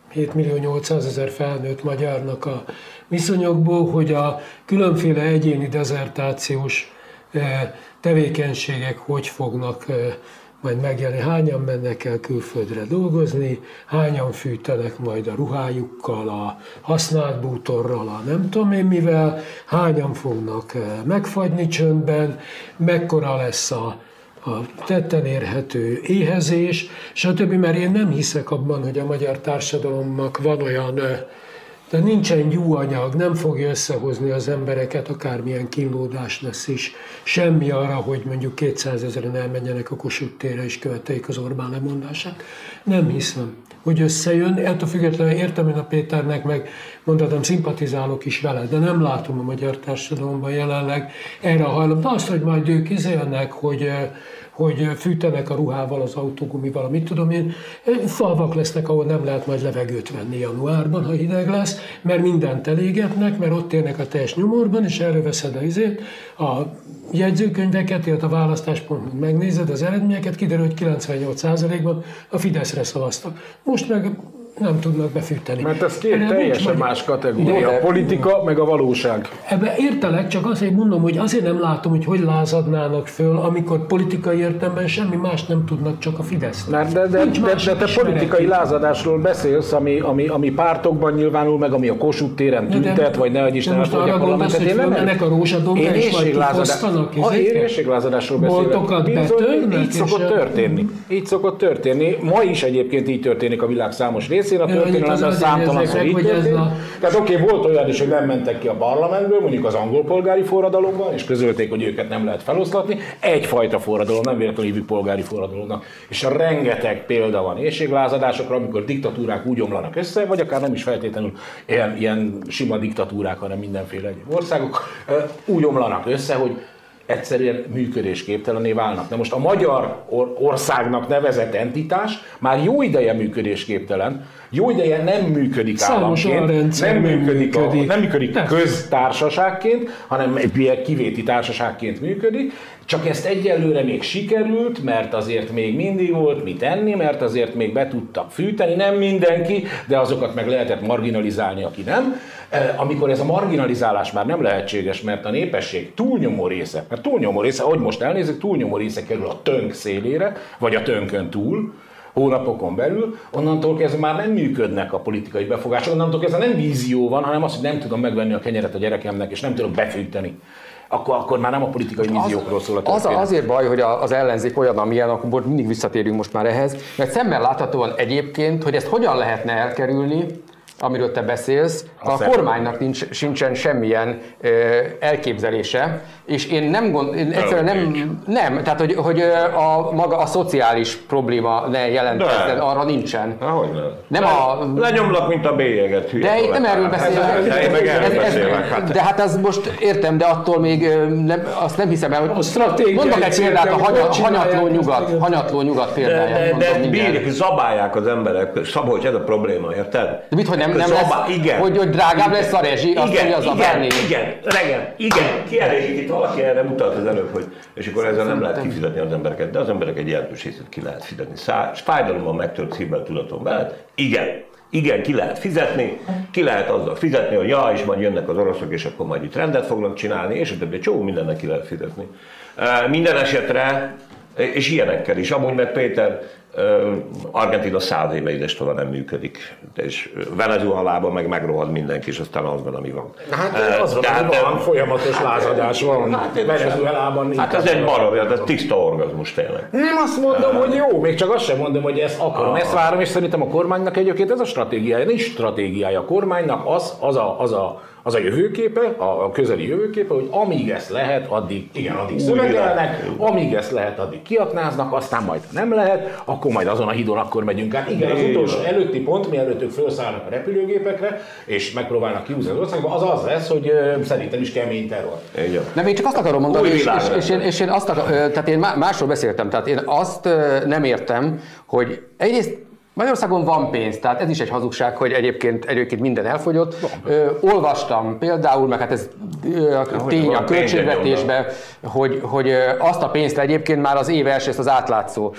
7 millió 800 ezer felnőtt magyarnak a viszonyokból, hogy a különféle egyéni dezertációs eh, tevékenységek hogy fognak eh, majd megjelenni, hányan mennek el külföldre dolgozni, hányan fűtenek majd a ruhájukkal, a használt bútorral, a nem tudom én mivel, hányan fognak eh, megfagyni csöndben, mekkora lesz a a tetten érhető éhezés, stb. Mert én nem hiszek abban, hogy a magyar társadalomnak van olyan, ö, de nincsen anyag, nem fogja összehozni az embereket, akármilyen kínlódás lesz is. Semmi arra, hogy mondjuk 200 ezeren elmenjenek a Kossuth térre és követeljék az Orbán lemondását. Nem hiszem, hogy összejön. Ettől függetlenül értem én a Péternek, meg mondhatom, szimpatizálok is vele, de nem látom a magyar társadalomban jelenleg erre a hajlam. De azt, hogy majd ők izélnek, hogy ö, hogy fűtenek a ruhával, az autógumival, mit tudom én, falvak lesznek, ahol nem lehet majd levegőt venni januárban, ha hideg lesz, mert mindent elégetnek, mert ott élnek a teljes nyomorban, és veszed a izét, a jegyzőkönyveket, illetve a választáspont megnézed, az eredményeket, kiderül, hogy 98%-ban a Fideszre szavaztak. Most meg nem tudnak befűteni. Mert ez két Erre nincs teljesen magyar- más kategória. De- A politika, meg a valóság. Ebbe értelek, csak azért mondom, hogy azért nem látom, hogy hogy lázadnának föl, amikor politikai értelemben semmi más nem tudnak, csak a Fidesz. Mert de, de, Nincs de, másik de te politikai lázadásról beszélsz, ami, ami, ami pártokban nyilvánul, meg ami a Kossuth téren De- de- tüntet, vagy ne adj Isten, de most arra gondolsz, hogy fölmennek a rózsadombra, és majd kifosztanak éjséglázadásról beszélek. Boltokat Bizony, betörnek, Így szokott történni. Így szokott történni. Ma is egyébként így történik a világ számos részén. A történelemben számtalanszor így történik. a- Tehát oké, volt olyan is, hogy nem mentek ki a parlamentből, mondjuk az angol polgári forradalomban, és közölték, hogy őket nem lehet feloszlatni. Egyfajta forradalom, nem véletlenül hívjuk polgári forradalomnak. És a rengeteg példa van éjséglázadásokra, amikor diktatúrák úgy omlanak össze, vagy akár nem is feltétlenül ilyen, ilyen sima diktatúrák, hanem mindenféle egyéb országok, úgy omlanak össze, hogy egyszerűen működésképtelené válnak. Na most a magyar or- országnak nevezett entitás már jó ideje működésképtelen, jó ideje nem működik Számos államként, nem nem működik, a, működik. nem működik köztársaságként, hanem egy kivéti társaságként működik, csak ezt egyelőre még sikerült, mert azért még mindig volt mit enni, mert azért még be tudtak fűteni, nem mindenki, de azokat meg lehetett marginalizálni, aki nem. Eh, Amikor ez a marginalizálás már nem lehetséges, mert a népesség túlnyomó része, mert túlnyomó része, ahogy most elnézzük, túlnyomó része kerül a tönk szélére, vagy a tönkön túl, hónapokon belül, onnantól kezdve már nem működnek a politikai befogások, onnantól kezdve nem vízió van, hanem az, hogy nem tudom megvenni a kenyeret a gyerekemnek, és nem tudok befűteni. Akkor, akkor már nem a politikai víziókról szól a Az, történet. azért baj, hogy az ellenzék olyan, amilyen, akkor mindig visszatérünk most már ehhez, mert szemmel láthatóan egyébként, hogy ezt hogyan lehetne elkerülni, amiről te beszélsz, a szem- kormánynak nincs, sincsen semmilyen ö, elképzelése, és én nem gond, én egyszerűen nem, nem, tehát hogy, hogy a maga a szociális probléma ne jelentkezzen, De. arra nincsen. Ahogy nem. Nem a- Lenyomlak, mint a bélyeget. hülye De itt nem erről beszélek. Hát, De én meg erről Ez- ez- beszélek. Hát, De hát az most értem, de attól még nem, azt nem hiszem el, A hogy stratégiai mondok egy példát, a hanya, hogy hanyatló nyugat, hanyatló nyugat de, példáját de, de mindjárt. bírjuk, zabálják az emberek. Szabolcs, ez a probléma, érted? De mit, hogy nem nem, nem lesz, igen. hogy, hogy drágább lesz a rezsi, azt igen, mondja az a igen, Berni. igen, igen, igen, kielégít itt valaki erre mutat az előbb, hogy és akkor ezzel nem lehet kifizetni az embereket, de az emberek egy jelentős részét ki lehet fizetni. Szá, fájdalommal megtört szívvel tudatom veled, igen, igen, ki lehet fizetni, ki lehet azzal fizetni, hogy ja, és majd jönnek az oroszok, és akkor majd itt rendet fognak csinálni, és a többi, csomó mindennek ki lehet fizetni. Minden esetre, és ilyenekkel is, amúgy meg Péter, Argentina száz éve idestova nem működik, és Venezuelában meg megrohad mindenki, és aztán az van, ami van. Hát az van, Tehát van, folyamatos lázadás van. Hát, Venezuelában Hát ez egy barom, ez tiszta orgazmus tényleg. Nem azt mondom, hogy jó, még csak azt sem mondom, hogy ezt akarom. Ezt várom, és szerintem a kormánynak egyébként ez a stratégiája. Nincs stratégiája a kormánynak, az, az, a, az, a, az a jövőképe, a, a közeli jövőképe, hogy amíg ezt lehet, addig, igen, addig szövegelnek, amíg ezt lehet, addig kiaknáznak, aztán majd nem lehet, akkor majd azon a hídon akkor megyünk át. Igen, az utolsó előtti pont, mielőtt ők felszállnak a repülőgépekre, és megpróbálnak kiúzni az országba, az az lesz, hogy szerintem is kemény terror. Van. Nem, én csak azt akarom mondani, és, és, és, én, és én azt akar, tehát én má- másról beszéltem, tehát én azt nem értem, hogy egyrészt Magyarországon van pénz, tehát ez is egy hazugság, hogy egyébként egyébként minden elfogyott. Ö, olvastam például, meg hát ez a tény a költségvetésben, hogy, hogy azt a pénzt egyébként már az év első, ezt az átlátszó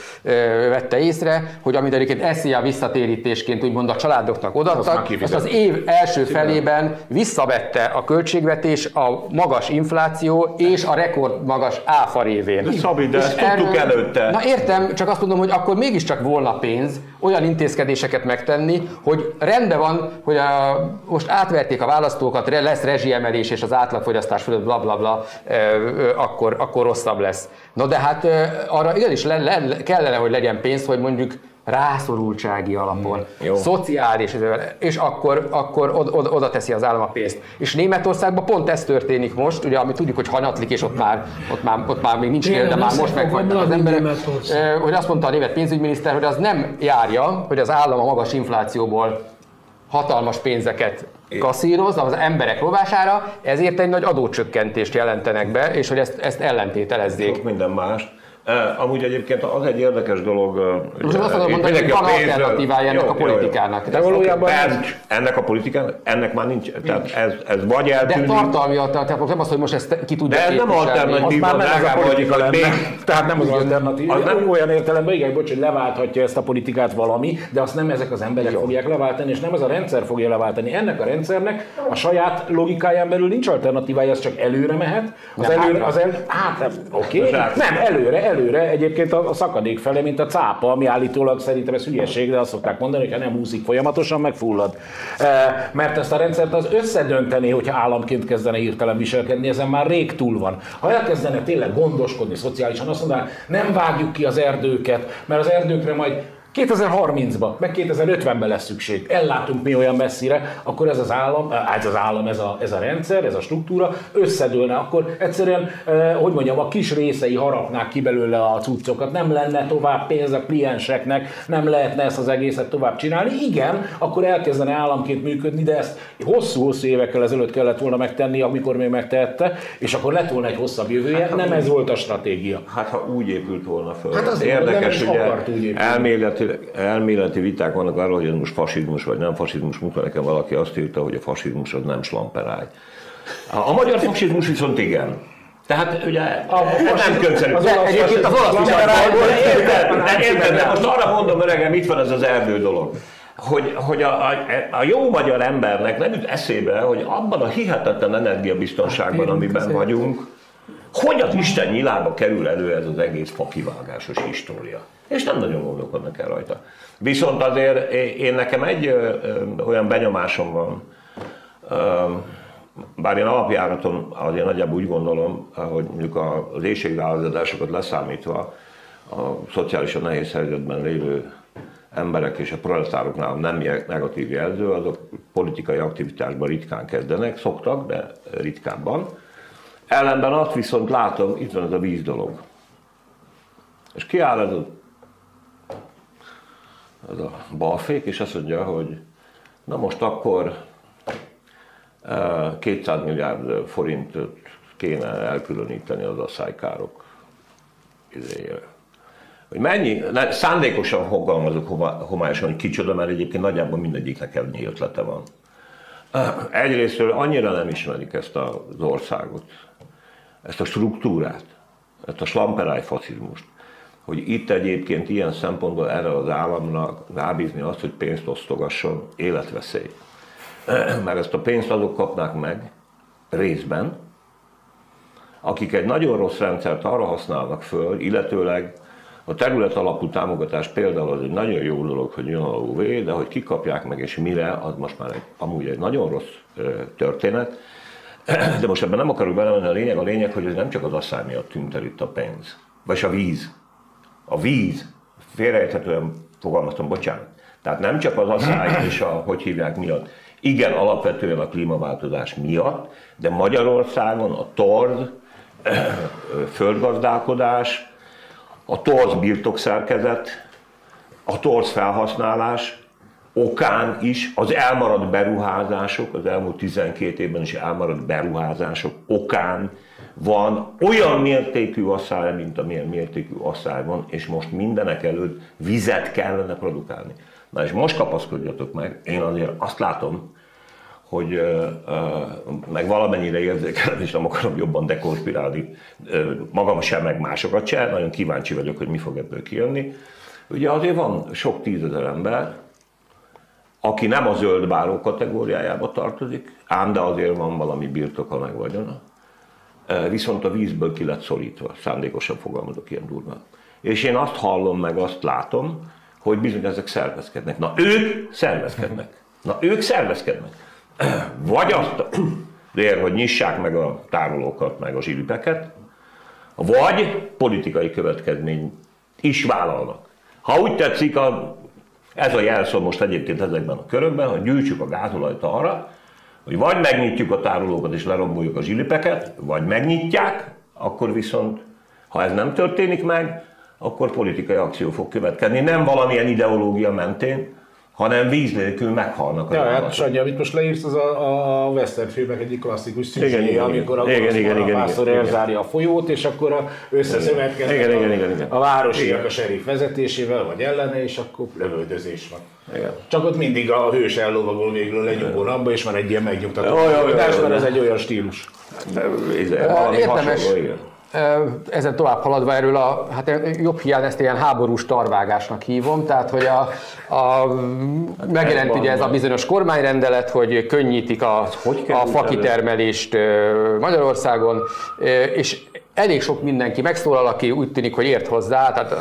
vette észre, hogy amit egyébként SZIA visszatérítésként úgymond a családoknak odaadtak, azt az év első felében visszavette a költségvetés a magas infláció és a rekord magas áfa révén. De Szabi, de ezt tudtuk előtte. Na értem, csak azt mondom, hogy akkor mégiscsak volna pénz olyan intézkedéseket megtenni, hogy rendben van, hogy a, most átverték a választókat, lesz rezsiemelés és az átlagfogyasztás fölött bla bla bla, akkor, akkor rosszabb lesz. No de hát arra igenis le, le, kellene, hogy legyen pénz, hogy mondjuk rászorultsági alapon, Jó. szociális, és akkor, akkor oda, oda, oda teszi az állam a pénzt. És Németországban pont ez történik most, ugye, ami tudjuk, hogy hanyatlik, és ott már, ott már, ott már még nincs él, de már most fog megfagynak az emberek. Hogy azt mondta a német pénzügyminiszter, hogy az nem járja, hogy az állam a magas inflációból hatalmas pénzeket kaszíroz az emberek rovására, ezért egy nagy adócsökkentést jelentenek be, és hogy ezt, ezt ellentételezzék. Sok minden más. Amúgy egyébként az egy érdekes dolog. Most azt akarom mondani, hogy van alternatívája ennek Jó, a jó, jó. politikának. De Ez- valójában nincs. ennek a politikának, ennek már nincs. Tehát ez, ez vagy De eltűnik, tartalmi alternatíva, nem az, hogy most ezt ki tudja De ez nem képviselni. alternatív. Az már nem ez a politika lenne. még- Tehát nem az alternatív. Az Az nem- olyan értelemben, igen, bocs, hogy leválthatja ezt a politikát valami, de azt nem ezek az emberek fogják leváltani, és nem ez a rendszer fogja leváltani. Ennek a rendszernek a saját logikáján belül nincs alternatívája, az csak előre mehet. Az előre, az el, hát, oké, okay. Hátra. nem, előre, előre, egyébként a, a szakadék felé, mint a cápa, ami állítólag szerintem ez hülyeség, de azt szokták mondani, hogy ha nem úszik folyamatosan, megfullad. E, mert ezt a rendszert az összedönteni, hogyha államként kezdene hirtelen viselkedni, ezen már rég túl van. Ha elkezdene tényleg gondoskodni szociálisan, azt mondaná, nem vágjuk ki az erdőket, mert az erdőkre majd 2030-ban, meg 2050-ben lesz szükség. Ellátunk mi olyan messzire, akkor ez az állam, ez az állam, ez a, ez a rendszer, ez a struktúra összedőlne, akkor egyszerűen, eh, hogy mondjam, a kis részei harapnák ki belőle a cuccokat, nem lenne tovább pénz a klienseknek, nem lehetne ezt az egészet tovább csinálni. Igen, akkor elkezdene államként működni, de ezt hosszú-hosszú évekkel ezelőtt kellett volna megtenni, amikor még megtehette, és akkor lett volna egy hosszabb jövője. Nem ez volt a stratégia. Hát ha úgy épült volna föl. Hát nem Érdekes, ugye akart épülni. elméleti, viták vannak arról, hogy ez most fasizmus vagy nem fasizmus. Múltkor nekem valaki azt írta, hogy a fasizmus az nem slamperágy. A, a magyar fasizmus viszont igen. Tehát ugye ez nem könszerű. az egyébként az olasz. Érted? De most arra mondom, öregem, itt van ez az erdő dolog hogy, hogy a, a, a jó magyar embernek nem jut eszébe, hogy abban a hihetetlen energiabiztonságban, Hát, amiben vagyunk, hogy az Isten nyilába kerül elő ez az egész fakivágásos história. És nem nagyon gondolkodnak el rajta. Viszont azért én nekem egy ö, ö, olyan benyomásom van, ö, bár én alapjáraton azért nagyjából úgy gondolom, hogy mondjuk a- az éjségvállalásokat leszámítva a szociálisan nehéz helyzetben lévő emberek és a proletároknál nem negatív jelző, azok politikai aktivitásban ritkán kezdenek, szoktak, de ritkábban. Ellenben azt viszont látom, itt van ez a víz dolog. És kiáll ez a, ez a balfék, és azt mondja, hogy na most akkor eh, 200 milliárd forintot kéne elkülöníteni az asszálykárok izéjére. hogy mennyi, szándékosan fogalmazok homályosan, hogy kicsoda, mert egyébként nagyjából mindegyiknek ennyi ötlete van. Egyrésztről annyira nem ismerik ezt az országot, ezt a struktúrát, ezt a slamperáj faszizmust, hogy itt egyébként ilyen szempontból erre az államnak rábízni azt, hogy pénzt osztogasson, életveszély. <clears throat> Mert ezt a pénzt azok kapnák meg részben, akik egy nagyon rossz rendszert arra használnak föl, illetőleg a terület alapú támogatás például az egy nagyon jó dolog, hogy jön a UV, de hogy kikapják meg és mire, az most már egy, amúgy egy nagyon rossz történet. De most ebben nem akarok belemenni, a lényeg a lényeg, hogy ez nem csak az asszály miatt tűnt el itt a pénz, vagy a víz. A víz, félrejthetően fogalmaztam, bocsánat. Tehát nem csak az asszály és a, hogy hívják miatt, igen, alapvetően a klímaváltozás miatt, de Magyarországon a torz, <coughs> földgazdálkodás, a torz birtokszerkezet, a torz felhasználás okán is az elmaradt beruházások, az elmúlt 12 évben is elmaradt beruházások okán van olyan mértékű asszály, mint amilyen mértékű asszály van, és most mindenek előtt vizet kellene produkálni. Na és most kapaszkodjatok meg, én azért azt látom, hogy meg valamennyire érzékelem, és nem akarom jobban dekonspirálni magam sem, meg másokat sem, nagyon kíváncsi vagyok, hogy mi fog ebből kijönni. Ugye azért van sok tízezer ember, aki nem a zöld báró kategóriájába tartozik, ám de azért van valami birtoka meg vagyona, viszont a vízből ki lett szorítva, szándékosan fogalmazok ilyen durván. És én azt hallom, meg azt látom, hogy bizony ezek szervezkednek. Na ők szervezkednek. Na ők szervezkednek. Vagy azt ér, hogy nyissák meg a tárolókat, meg a zsilipeket, vagy politikai következmény is vállalnak. Ha úgy tetszik, a, ez a jelszó most egyébként ezekben a körökben, hogy gyűjtsük a gázolajt arra, hogy vagy megnyitjuk a tárolókat és leromboljuk a zsilipeket, vagy megnyitják, akkor viszont, ha ez nem történik meg, akkor politikai akció fog következni. Nem valamilyen ideológia mentén, hanem víz nélkül meghalnak a Ja, hát Sanyi, amit most leírsz, az a, a western filmek egyik klasszikus szükség, amikor a igen, igen, igen, pásztor igen, elzárja a folyót, és akkor a összeszövetkeznek igen, igen, igen, igen. a városiak a serif vezetésével, vagy ellene, és akkor lövöldözés van. Igen. Csak ott mindig a hős ellovagol végül lenyugó napba, és van egy ilyen megnyugtató. Olyan, ez egy olyan stílus. De, Érdemes. Ezen tovább haladva erről a, hát jobb hiány ezt ilyen háborús tarvágásnak hívom, tehát hogy a, a megjelent ugye ez a bizonyos kormányrendelet, hogy könnyítik a, hogy a fakitermelést Magyarországon, és elég sok mindenki megszólal, aki úgy tűnik, hogy ért hozzá, tehát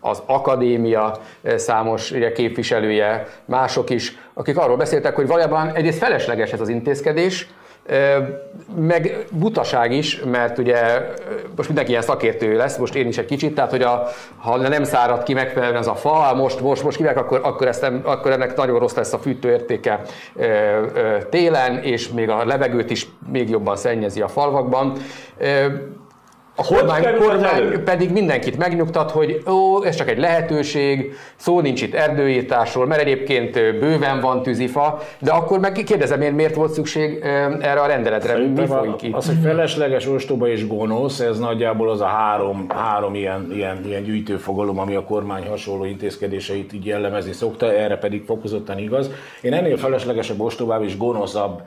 az akadémia számos ugye, képviselője, mások is, akik arról beszéltek, hogy valójában egyrészt felesleges ez az intézkedés, meg butaság is, mert ugye most mindenki ilyen szakértő lesz, most én is egy kicsit, tehát hogy a, ha nem szárad ki megfelelően az a fa, most, most, most kivek, akkor, akkor, ezt nem, akkor ennek nagyon rossz lesz a fűtőértéke télen, és még a levegőt is még jobban szennyezi a falvakban. A kormány, kormány pedig mindenkit megnyugtat, hogy ó, ez csak egy lehetőség, szó nincs itt erdőírtásról, mert egyébként bőven van tűzifa, de akkor meg kérdezem én, miért volt szükség erre a rendeletre? Mi folyik itt? Az, hogy felesleges, ostoba és gonosz, ez nagyjából az a három, három ilyen, ilyen, ilyen gyűjtőfogalom, ami a kormány hasonló intézkedéseit így jellemezni szokta, erre pedig fokozottan igaz. Én ennél feleslegesebb, ostobább és gonoszabb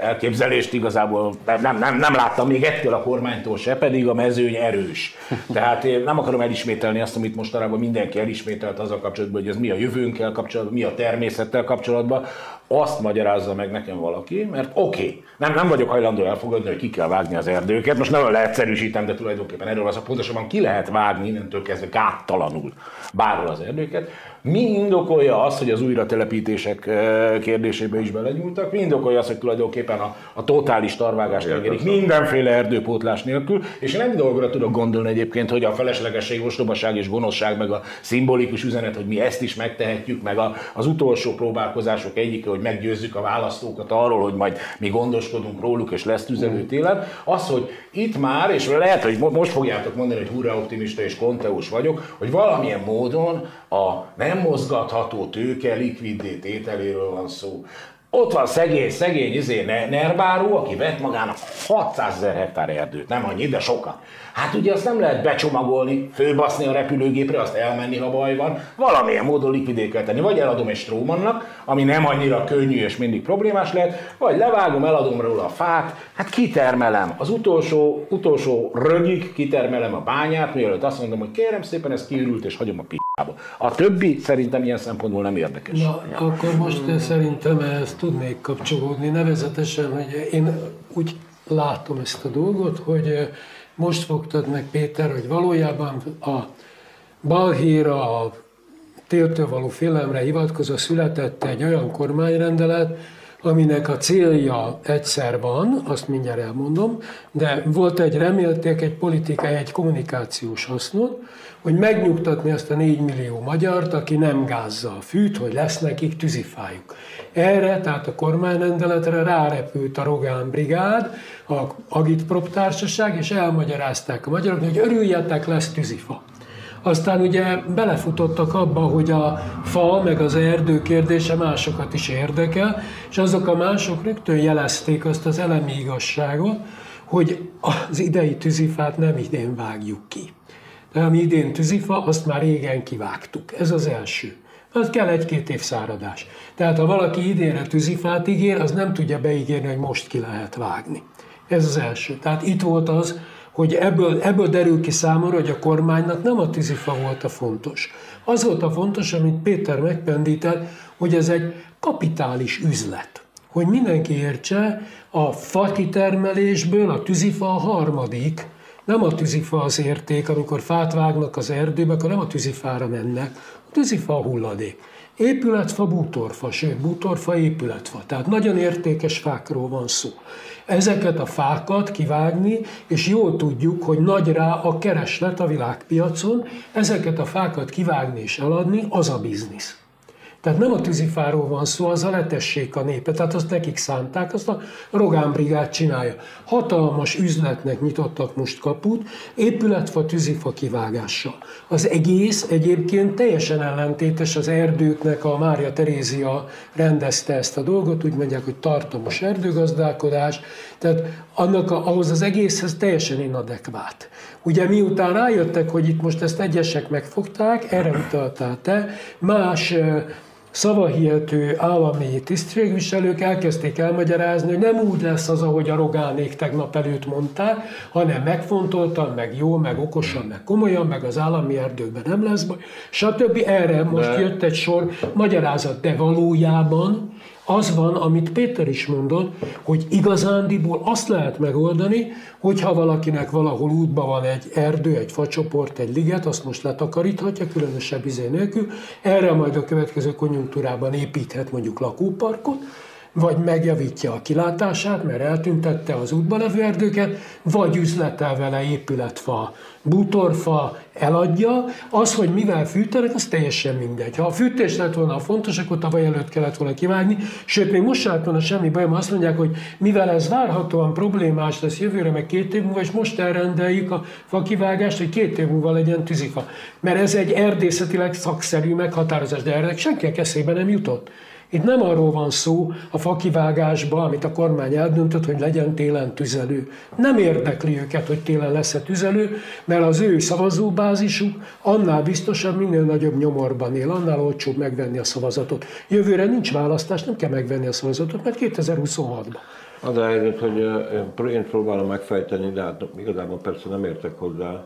elképzelést igazából nem, nem, nem láttam még ettől a kormánytól se, pedig a mezőny erős. Tehát én nem akarom elismételni azt, amit mostanában mindenki elismételt a kapcsolatban, hogy ez mi a jövőnkkel kapcsolatban, mi a természettel kapcsolatban, azt magyarázza meg nekem valaki, mert oké, okay, nem, nem vagyok hajlandó elfogadni, hogy ki kell vágni az erdőket, most nem leegyszerűsítem, de tulajdonképpen erről az a pontosabban ki lehet vágni innentől kezdve gáttalanul bárhol az erdőket, mi indokolja azt, hogy az újratelepítések kérdésébe is belenyúltak? Mi indokolja azt, hogy tulajdonképpen a, a totális tarvágást engedik mindenféle erdőpótlás nélkül? És én nem dolgra tudok gondolni egyébként, hogy a feleslegesség, ostobaság és gonoszság, meg a szimbolikus üzenet, hogy mi ezt is megtehetjük, meg a, az utolsó próbálkozások egyike, hogy meggyőzzük a választókat arról, hogy majd mi gondoskodunk róluk, és lesz tüzelő télen. Az, hogy itt már, és lehet, hogy most fogjátok mondani, hogy hurra optimista és konteus vagyok, hogy valamilyen módon a nem mozgatható tőke likviddé tételéről van szó. Ott van szegény, szegény izé, Nerbáró, aki vett magának 600 ezer hektár erdőt, nem annyi, de sokat. Hát ugye azt nem lehet becsomagolni, főbaszni a repülőgépre, azt elmenni, ha baj van. Valamilyen módon likvidé tenni. Vagy eladom egy strómannak, ami nem annyira könnyű és mindig problémás lehet, vagy levágom, eladom róla a fát, hát kitermelem. Az utolsó, utolsó rögig kitermelem a bányát, mielőtt azt mondom, hogy kérem szépen, ez kiürült, és hagyom a p***ába. A többi szerintem ilyen szempontból nem érdekes. Na, akkor most szerintem ezt tudnék kapcsolódni, nevezetesen, hogy én úgy látom ezt a dolgot, hogy most fogtad meg Péter, hogy valójában a balhíra, a téltől való félelemre hivatkozva született egy olyan kormányrendelet, aminek a célja egyszer van, azt mindjárt elmondom, de volt egy remélték, egy politikai, egy kommunikációs hasznot, hogy megnyugtatni azt a 4 millió magyart, aki nem gázza a fűt, hogy lesz nekik tűzifájuk. Erre, tehát a kormányrendeletre rárepült a Rogán Brigád, a Agitprop társaság, és elmagyarázták a magyaroknak, hogy örüljetek, lesz tűzifa. Aztán ugye belefutottak abba, hogy a fa meg az erdő kérdése másokat is érdekel, és azok a mások rögtön jelezték azt az elemi igazságot, hogy az idei tűzifát nem idén vágjuk ki. De ami idén tűzifa, azt már régen kivágtuk. Ez az első. Az kell egy-két év száradás. Tehát ha valaki idénre tűzifát ígér, az nem tudja beígérni, hogy most ki lehet vágni. Ez az első. Tehát itt volt az, hogy ebből, ebből derül ki számomra, hogy a kormánynak nem a tűzifa volt a fontos. Az volt a fontos, amit Péter megpendített, hogy ez egy kapitális üzlet. Hogy mindenki értse, a fa kitermelésből a tűzifa a harmadik, nem a tűzifa az érték, amikor fát vágnak az erdőbe, akkor nem a tűzifára mennek, a tűzifa a hulladék. Épületfa, bútorfa, sőt, bútorfa, épületfa. Tehát nagyon értékes fákról van szó. Ezeket a fákat kivágni, és jól tudjuk, hogy nagy rá a kereslet a világpiacon, ezeket a fákat kivágni és eladni, az a biznisz. Tehát nem a tűzifáról van szó, az a letessék a népet, tehát azt nekik szánták, azt a Rogán Brigád csinálja. Hatalmas üzletnek nyitottak most kaput, épületfa, tűzifa kivágással. Az egész egyébként teljesen ellentétes az erdőknek, a Mária Terézia rendezte ezt a dolgot, úgy mondják, hogy tartomos erdőgazdálkodás, tehát annak a, ahhoz az egészhez teljesen inadekvát. Ugye miután rájöttek, hogy itt most ezt egyesek megfogták, erre utaltál te, más szavahihető állami tisztségviselők elkezdték elmagyarázni, hogy nem úgy lesz az, ahogy a rogánék tegnap előtt mondták, hanem megfontoltan, meg jó, meg okosan, meg komolyan, meg az állami erdőkben nem lesz baj, stb. Erre most de... jött egy sor magyarázat, de valójában az van, amit Péter is mondott, hogy igazándiból azt lehet megoldani, hogyha valakinek valahol útban van egy erdő, egy facsoport, egy liget, azt most letakaríthatja, különösebb izé nélkül, erre majd a következő konjunktúrában építhet mondjuk lakóparkot, vagy megjavítja a kilátását, mert eltüntette az útba levő erdőket, vagy üzletel vele épületfa, bútorfa, eladja. Az, hogy mivel fűtenek, az teljesen mindegy. Ha a fűtés lett volna a fontos, akkor tavaly előtt kellett volna kivágni, sőt, még most lett volna semmi bajom, azt mondják, hogy mivel ez várhatóan problémás lesz jövőre, meg két év múlva, és most elrendeljük a fakivágást, hogy két év múlva legyen tűzifa. Mert ez egy erdészetileg szakszerű meghatározás, de erre senki eszébe nem jutott. Itt nem arról van szó a fakivágásban, amit a kormány eldöntött, hogy legyen télen tüzelő. Nem érdekli őket, hogy télen lesz-e tüzelő, mert az ő szavazóbázisuk annál biztosabb, minél nagyobb nyomorban él, annál olcsóbb megvenni a szavazatot. Jövőre nincs választás, nem kell megvenni a szavazatot, mert 2026-ban. Az a helyzet, hogy én próbálom megfejteni, de hát igazából persze nem értek hozzá,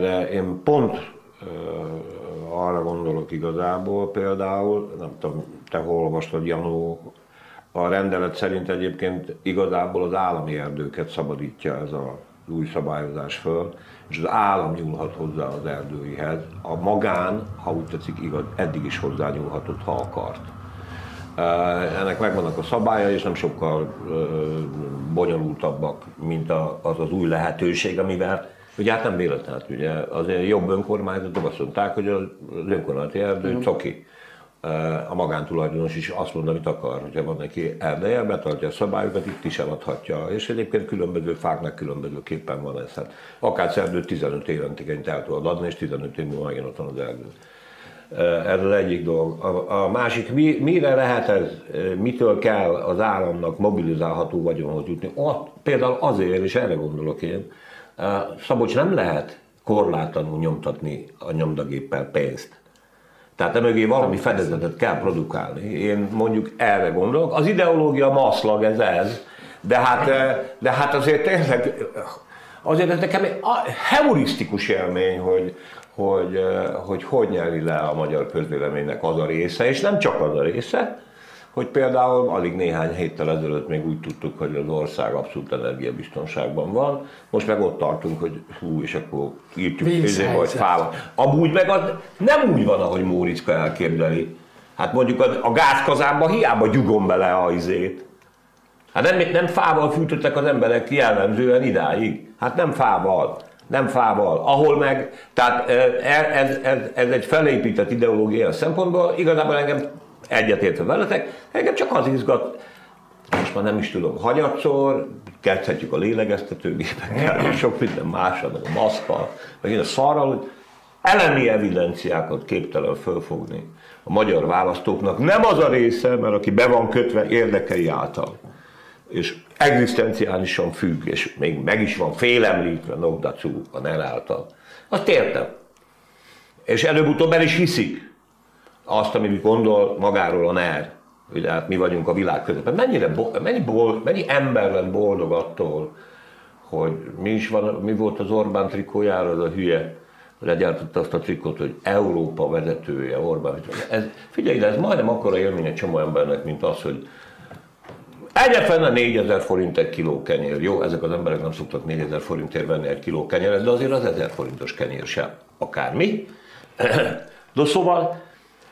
de én pont arra gondolok igazából például, nem tudom, te hol olvastad, Janó, a rendelet szerint egyébként igazából az állami erdőket szabadítja ez a új szabályozás föl, és az állam nyúlhat hozzá az erdőihez. A magán, ha úgy tetszik, igaz, eddig is hozzányúlhatott, ha akart. Ennek megvannak a szabálya, és nem sokkal bonyolultabbak, mint az az új lehetőség, amivel Ugye hát nem véletlen, hát ugye azért jobb önkormányzatok azt mondták, hogy az önkormányzati erdő mm. coki. A magántulajdonos is azt mond, amit akar, hogyha van neki erdeje, betartja a szabályokat, itt is eladhatja. És egyébként különböző fáknak különbözőképpen van ez. Hát akár erdőt 15 évenként el tudod adni, és 15 év múlva megint ott van az erdő. Ez az egyik dolog. A, a másik, mi, mire lehet ez, mitől kell az államnak mobilizálható vagyonhoz jutni? Ott, például azért, és erre gondolok én, Szabocs nem lehet korlátlanul nyomtatni a nyomdagéppel pénzt. Tehát emögé valami fedezetet kell produkálni. Én mondjuk erre gondolok. Az ideológia maszlag, ez ez. De hát, de hát azért tényleg, azért ez nekem egy heurisztikus élmény, hogy, hogy, hogy hogy nyeri le a magyar közvéleménynek az a része, és nem csak az a része, hogy például alig néhány héttel ezelőtt még úgy tudtuk, hogy az ország abszolút energiabiztonságban van, most meg ott tartunk, hogy hú, és akkor írtjuk izé, vagy fával. Amúgy meg az nem úgy van, ahogy Móriczka elképzeli. Hát mondjuk a, a gázkazánba hiába gyugom bele a izét. Hát nem, nem fával fűtöttek az emberek jellemzően idáig. Hát nem fával nem fával, ahol meg, tehát ez, ez, ez egy felépített ideológia szempontból, igazából engem egyetértve veletek, engem csak az izgat, most már nem is tudom, hanyatszor, kezdhetjük a lélegeztetőgépekkel, sok minden mással, meg a maszkkal, meg én a szarral, hogy elemi evidenciákat képtelen fölfogni a magyar választóknak. Nem az a része, mert aki be van kötve érdekei által, és egzisztenciálisan függ, és még meg is van félemlítve Nogdacu a NER által. Azt értem. És előbb-utóbb el is hiszik azt, amit gondol magáról a NER. Ugye hát mi vagyunk a világ közepén. Mennyire, mennyi, bol, mennyi ember lett boldog attól, hogy mi is van, mi volt az Orbán trikójára, az a hülye, legyártotta azt a trikot, hogy Európa vezetője, Orbán. Ez, figyelj, de ez majdnem akkora élmény egy csomó embernek, mint az, hogy Egyetlen a 4000 forint egy kiló kenyér. Jó, ezek az emberek nem szoktak 4000 forintért venni egy kiló kenyeret, de azért az 1000 forintos kenyér sem akármi. <clears throat> De szóval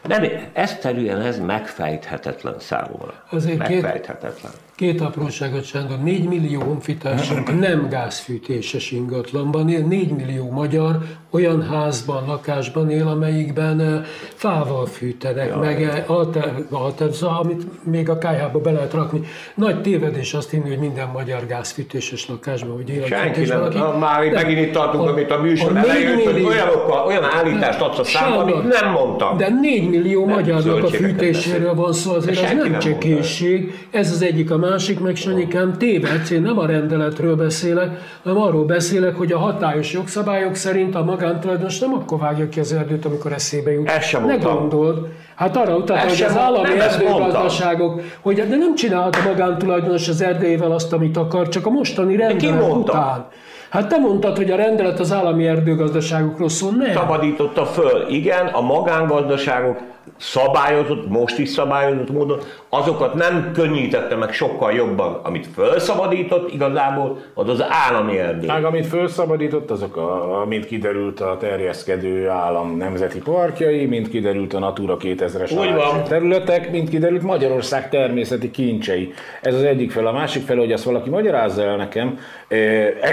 nem, egyszerűen ez megfejthetetlen számomra. Azért megfejthetetlen. Két, Két apróságot, Sándor. 4 millió honfitársunk nem gázfűtéses ingatlanban él, 4 millió magyar olyan házban, lakásban él, amelyikben fával fűtenek, ja, meg alter, alter, szóval, amit még a kájhába be lehet rakni. Nagy tévedés azt hinni, hogy minden magyar gázfűtéses lakásban, hogy él. Senki nem. Valaki, Na, már nem, megint itt tartunk, a, amit a műsor a elején, hogy olyan, olyan állítást adsz a számba, amit nem mondtam. De 4 millió nem magyarnak a fűtéséről van szó, azért ez nem csak készség. Ez az egyik, a másik meg Sanyikám tévedsz, én nem a rendeletről beszélek, hanem arról beszélek, hogy a hatályos jogszabályok szerint a magántulajdonos nem akkor vágja ki az erdőt, amikor eszébe jut. Ezt sem ne gondold. Hát arra utal, hogy az állami erdőgazdaságok, hogy de nem csinálhat a magántulajdonos az erdélyével azt, amit akar, csak a mostani rendelet után. Hát te mondtad, hogy a rendelet az állami erdőgazdaságokról szól, nem? Szabadította föl, igen, a magángazdaságok szabályozott, most is szabályozott módon, azokat nem könnyítette meg sokkal jobban. Amit felszabadított igazából, az az állami erdő. Meg amit felszabadított, azok, a, mint kiderült a terjeszkedő állam nemzeti parkjai, mint kiderült a Natura 2000-es területek, mint kiderült Magyarország természeti kincsei. Ez az egyik fel. A másik fel, hogy ezt valaki magyarázza el nekem,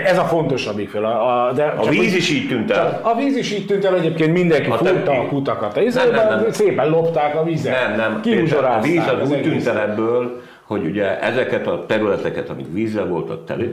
ez a fontosabbik fel. A, de a víz is így tűnt el. A víz is így tűnt el, egyébként mindenki a fúrta a kutakat. Nem, nem, nem. Szépen lopták a vizet. Nem, nem. A víz az úgy tűnt el ebből, hogy ugye ezeket a területeket, amik vízzel voltak tele,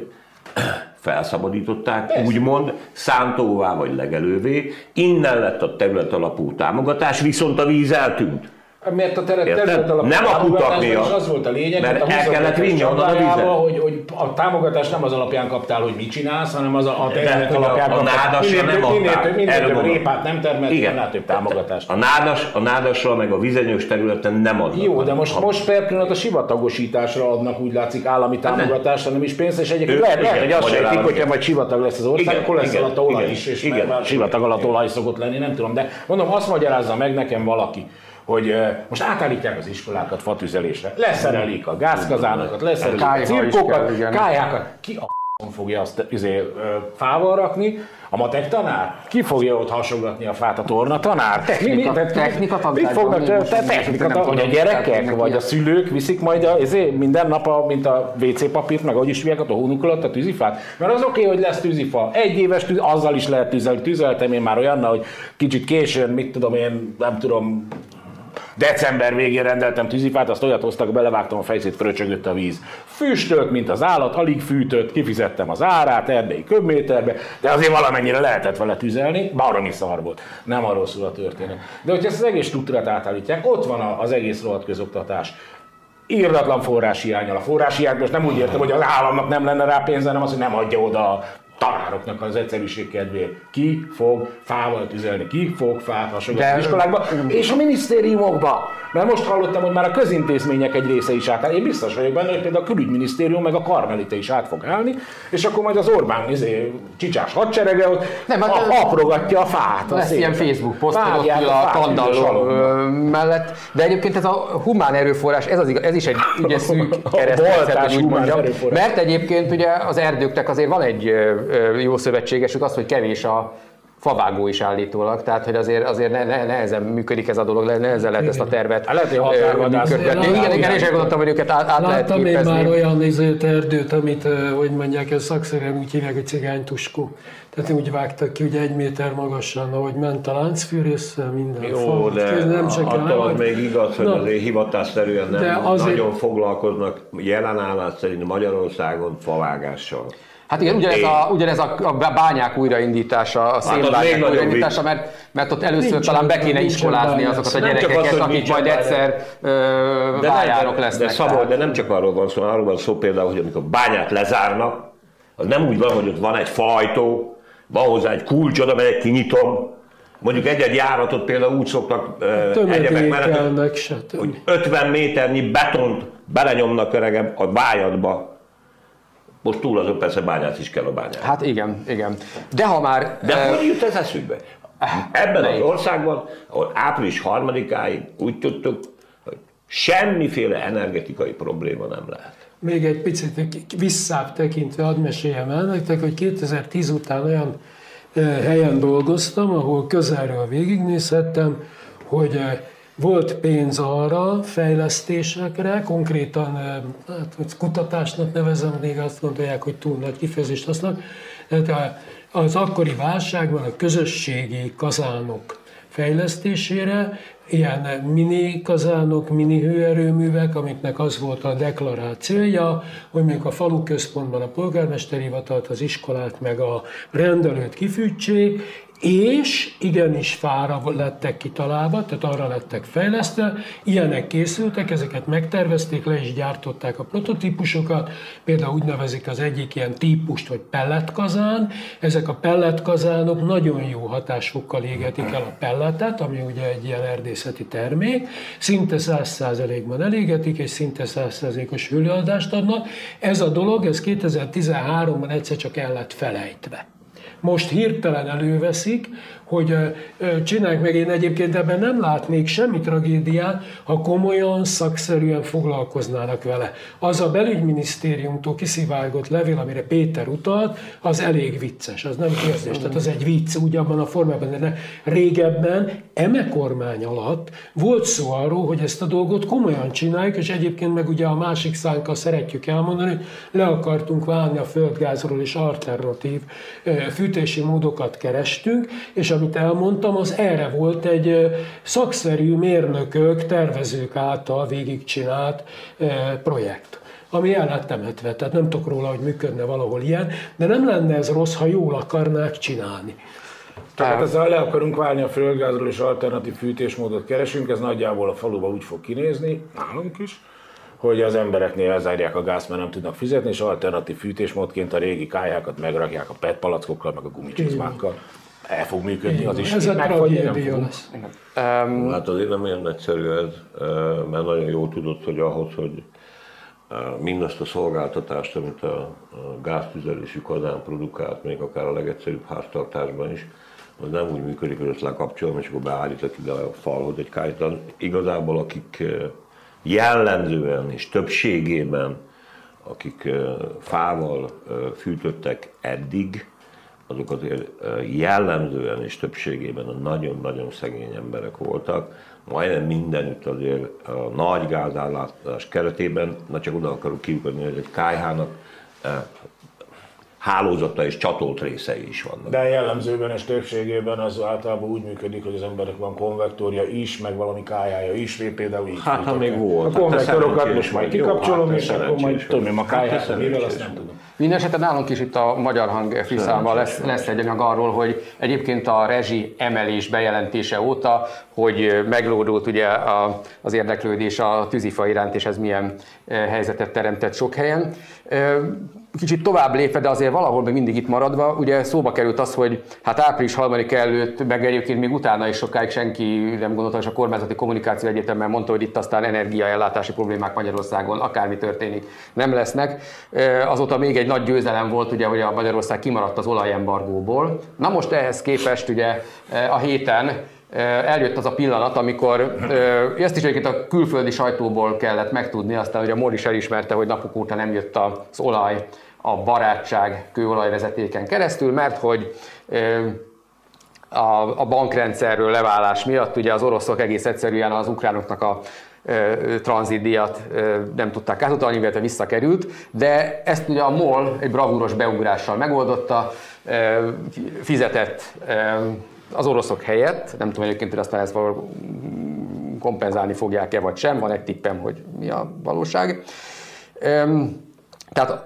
<clears throat> felszabadították, Persze. úgymond szántóvá vagy legelővé, innen lett a terület alapú támogatás, viszont a víz eltűnt. Mert a teret, terület alapú nem a kutak miatt, az volt a lényeg, mert el kellett vinni onnan a vizet. Hogy, hogy a támogatást nem az alapján kaptál, hogy mit csinálsz, hanem az a, a terület alapján a, a nádasra nem adták. Minél több répát nem termelt, Igen. annál több támogatást. A, nádas, a nádasra meg a vizenyős területen nem adnak. Jó, de most, most per pillanat a sivatagosításra adnak úgy látszik állami hát támogatást, hanem is pénzt, és egyébként lehet, lehet, hogy azt sejtik, hogyha majd sivatag lesz az ország, akkor lesz alatt olaj is, és sivatag alatt olaj szokott lenni, nem tudom, de mondom, azt magyarázza meg nekem valaki, hogy most átállítják az iskolákat fatüzelésre, leszerelik a gázkazánokat, leszerelik a cirkokat, kályákat. Ki a fogja azt izé, fával rakni, a matek tanár? Ki fogja ott hasogatni a fát? A torna tanár? Technika, mi, mi, technika Mit fognak, te, technika, te, hogy a gyerekek vagy a szülők viszik majd a, izé, minden nap, a, mint a WC papírt, meg ahogy is a hónuk alatt a tűzifát? Mert az oké, okay, hogy lesz tűzifa. Egy éves tűz, azzal is lehet tűzelni. Tüzeltem én már olyan, hogy kicsit későn, mit tudom én, nem tudom, December végén rendeltem tűzifát, azt olyat hoztak, belevágtam a fejszét, fröcsögött a víz. Füstölt, mint az állat, alig fűtött, kifizettem az árát erdei köbméterbe, de azért valamennyire lehetett vele tüzelni, baromi szar volt. Nem arról szól a történet. De hogyha ezt az egész struktúrát átállítják, ott van az egész rohadt közoktatás írdatlan forráshiányal. A forráshiányt most nem úgy értem, hogy az államnak nem lenne rá pénze, hanem az, hogy nem adja oda a tanároknak az egyszerűség kedvéért. Ki fog fával tüzelni, ki fog fát hasogatni az iskolákba, és a minisztériumokba. Mert most hallottam, hogy már a közintézmények egy része is átáll. Én biztos vagyok benne, hogy például a külügyminisztérium meg a karmelite is át fog állni, és akkor majd az Orbán izé, csicsás hadserege ott nem, hát a, aprogatja a fát. Lesz ilyen Facebook posztolok a, a tandalló mellett, de egyébként ez a humán erőforrás, ez, az igaz, ez is egy ugye <laughs> szűk keresztmetszet, mert egyébként ugye az erdőknek azért van egy jó szövetségesük, az, hogy kevés a favágó is állítólag, tehát hogy azért, azért ne, ne, nehezen működik ez a dolog, nehezen lehet ezt a tervet hát lehet, hogy határvadászatni. Igen, igen, és gondoltam, hogy őket át, át Láttam lehet én már olyan izőt erdőt, amit, hogy mondják, ez szakszerűen úgy hívják, hogy cigánytuskó. Tehát úgy vágtak ki, hogy egy méter magasan, ahogy ment a láncfűrészsel, minden Jó, fa, de nem csak attól az még igaz, hogy Na, azért hivatásszerűen nem azért... nagyon foglalkoznak jelen állás szerint Magyarországon favágással. Hát igen, ugyanez a, ugyanez a, a bányák újraindítása, a hát szénbányák hát újraindítása, mert, mert ott először Nincs talán be kéne iskolázni azokat a gyerekeket, az, akik majd egyszer bányárok lesznek. De, Szabol, de nem csak arról van szó, arról van szó például, hogy amikor bányát lezárnak, az nem úgy van, hogy ott van egy fajtó, van hozzá egy kulcs, oda megyek, kinyitom, Mondjuk egy-egy járatot például úgy szoktak egyebek mellett, hogy 50 méternyi betont belenyomnak öregem a bájadba, most túl azon persze bányát is kell a bányát. Hát igen, igen. De ha már... De uh, hogy jut ez eszükbe? Ebben az országban, ahol április harmadikáig úgy tudtuk, hogy semmiféle energetikai probléma nem lehet. Még egy picit visszább tekintve hadd meséljem el nektek, hogy 2010 után olyan helyen dolgoztam, ahol közelről végignézhettem, hogy volt pénz arra, fejlesztésekre, konkrétan hát, kutatásnak nevezem, még azt gondolják, hogy túl nagy kifejezést használnak. Tehát az akkori válságban a közösségi kazánok fejlesztésére, ilyen mini kazánok, mini hőerőművek, amiknek az volt a deklarált célja, hogy mondjuk a falu központban a polgármesteri hivatalt, az iskolát, meg a rendelőt kifűtsék, és igenis fára lettek kitalálva, tehát arra lettek fejlesztve, ilyenek készültek, ezeket megtervezték, le is gyártották a prototípusokat, például úgy nevezik az egyik ilyen típust, hogy pelletkazán, ezek a pelletkazánok nagyon jó hatásfokkal égetik el a pelletet, ami ugye egy ilyen erdészeti termék, szinte 100%-ban elégetik, és szinte 100%-os hőleadást adnak. Ez a dolog, ez 2013-ban egyszer csak el lett felejtve most hirtelen előveszik, hogy csinálják meg. Én egyébként ebben nem látnék semmi tragédiát, ha komolyan, szakszerűen foglalkoznának vele. Az a belügyminisztériumtól kisziválgott levél, amire Péter utalt, az elég vicces, az nem kérdés. Tehát az egy vicc úgy abban a formában, de régebben, eme kormány alatt volt szó arról, hogy ezt a dolgot komolyan csináljuk, és egyébként meg ugye a másik szánkkal szeretjük elmondani, hogy le akartunk válni a földgázról, és alternatív fűtési módokat kerestünk, és amit elmondtam, az erre volt egy szakszerű mérnökök, tervezők által végigcsinált projekt ami el lett temetve. Tehát nem tudok róla, hogy működne valahol ilyen, de nem lenne ez rossz, ha jól akarnák csinálni. Tehát ezzel le akarunk válni a földgázról és alternatív fűtésmódot keresünk, ez nagyjából a faluba úgy fog kinézni, nálunk is, hogy az embereknél elzárják a gázt, mert nem tudnak fizetni, és alternatív fűtésmódként a régi kályákat megrakják a PET palackokkal, meg a gumicsizmákkal. El fog működni, az is. Ez a tragédia lesz. Um, hát azért nem olyan egyszerű ez, mert nagyon jól tudod, hogy ahhoz, hogy mindazt a szolgáltatást, amit a gáztüzelésű kazán produkált, még akár a legegyszerűbb háztartásban is, az nem úgy működik, hogy ezt lekapcsolom, és akkor beállítok ide a falhoz egy kájtan. Igazából akik jellemzően és többségében, akik fával fűtöttek eddig, azok azért jellemzően és többségében a nagyon-nagyon szegény emberek voltak. Majdnem mindenütt azért a nagy gázállátás keretében, na csak oda akarok kiukadni, hogy egy kájhának hálózata és csatolt részei is vannak. De jellemzőben és többségében az általában úgy működik, hogy az emberek van konvektorja is, meg valami kájája is, például így. Hát, ha még volt. A konvektorokat most majd vagy. Jó, kikapcsolom, hát és akkor majd tudom, a vagy. Hát te káját, mivel azt nem vagy. tudom. Mindenesetre nálunk is itt a Magyar Hang Fiszában lesz, lesz egy anyag arról, hogy egyébként a rezsi emelés bejelentése óta, hogy meglódult ugye a, az érdeklődés a tűzifa iránt, és ez milyen helyzetet teremtett sok helyen. Kicsit tovább lépve, de azért valahol még mindig itt maradva, ugye szóba került az, hogy hát április 3 előtt, meg egyébként még utána is sokáig senki nem gondolta, és a kormányzati kommunikáció egyetemben mondta, hogy itt aztán energiaellátási problémák Magyarországon, akármi történik, nem lesznek. Azóta még egy nagy győzelem volt, ugye, hogy a Magyarország kimaradt az olajembargóból. Na most ehhez képest ugye a héten eljött az a pillanat, amikor ezt is egyébként a külföldi sajtóból kellett megtudni, aztán ugye Mor is elismerte, hogy napok óta nem jött az olaj a barátság kőolajvezetéken keresztül, mert hogy a, a bankrendszerről leválás miatt ugye az oroszok egész egyszerűen az ukránoknak a tranzitdíjat nem tudták átutalni, illetve visszakerült, de ezt ugye a MOL egy bravúros beugrással megoldotta, fizetett az oroszok helyett, nem tudom egyébként, hogy aztán ezt kompenzálni fogják-e vagy sem, van egy tippem, hogy mi a valóság. Tehát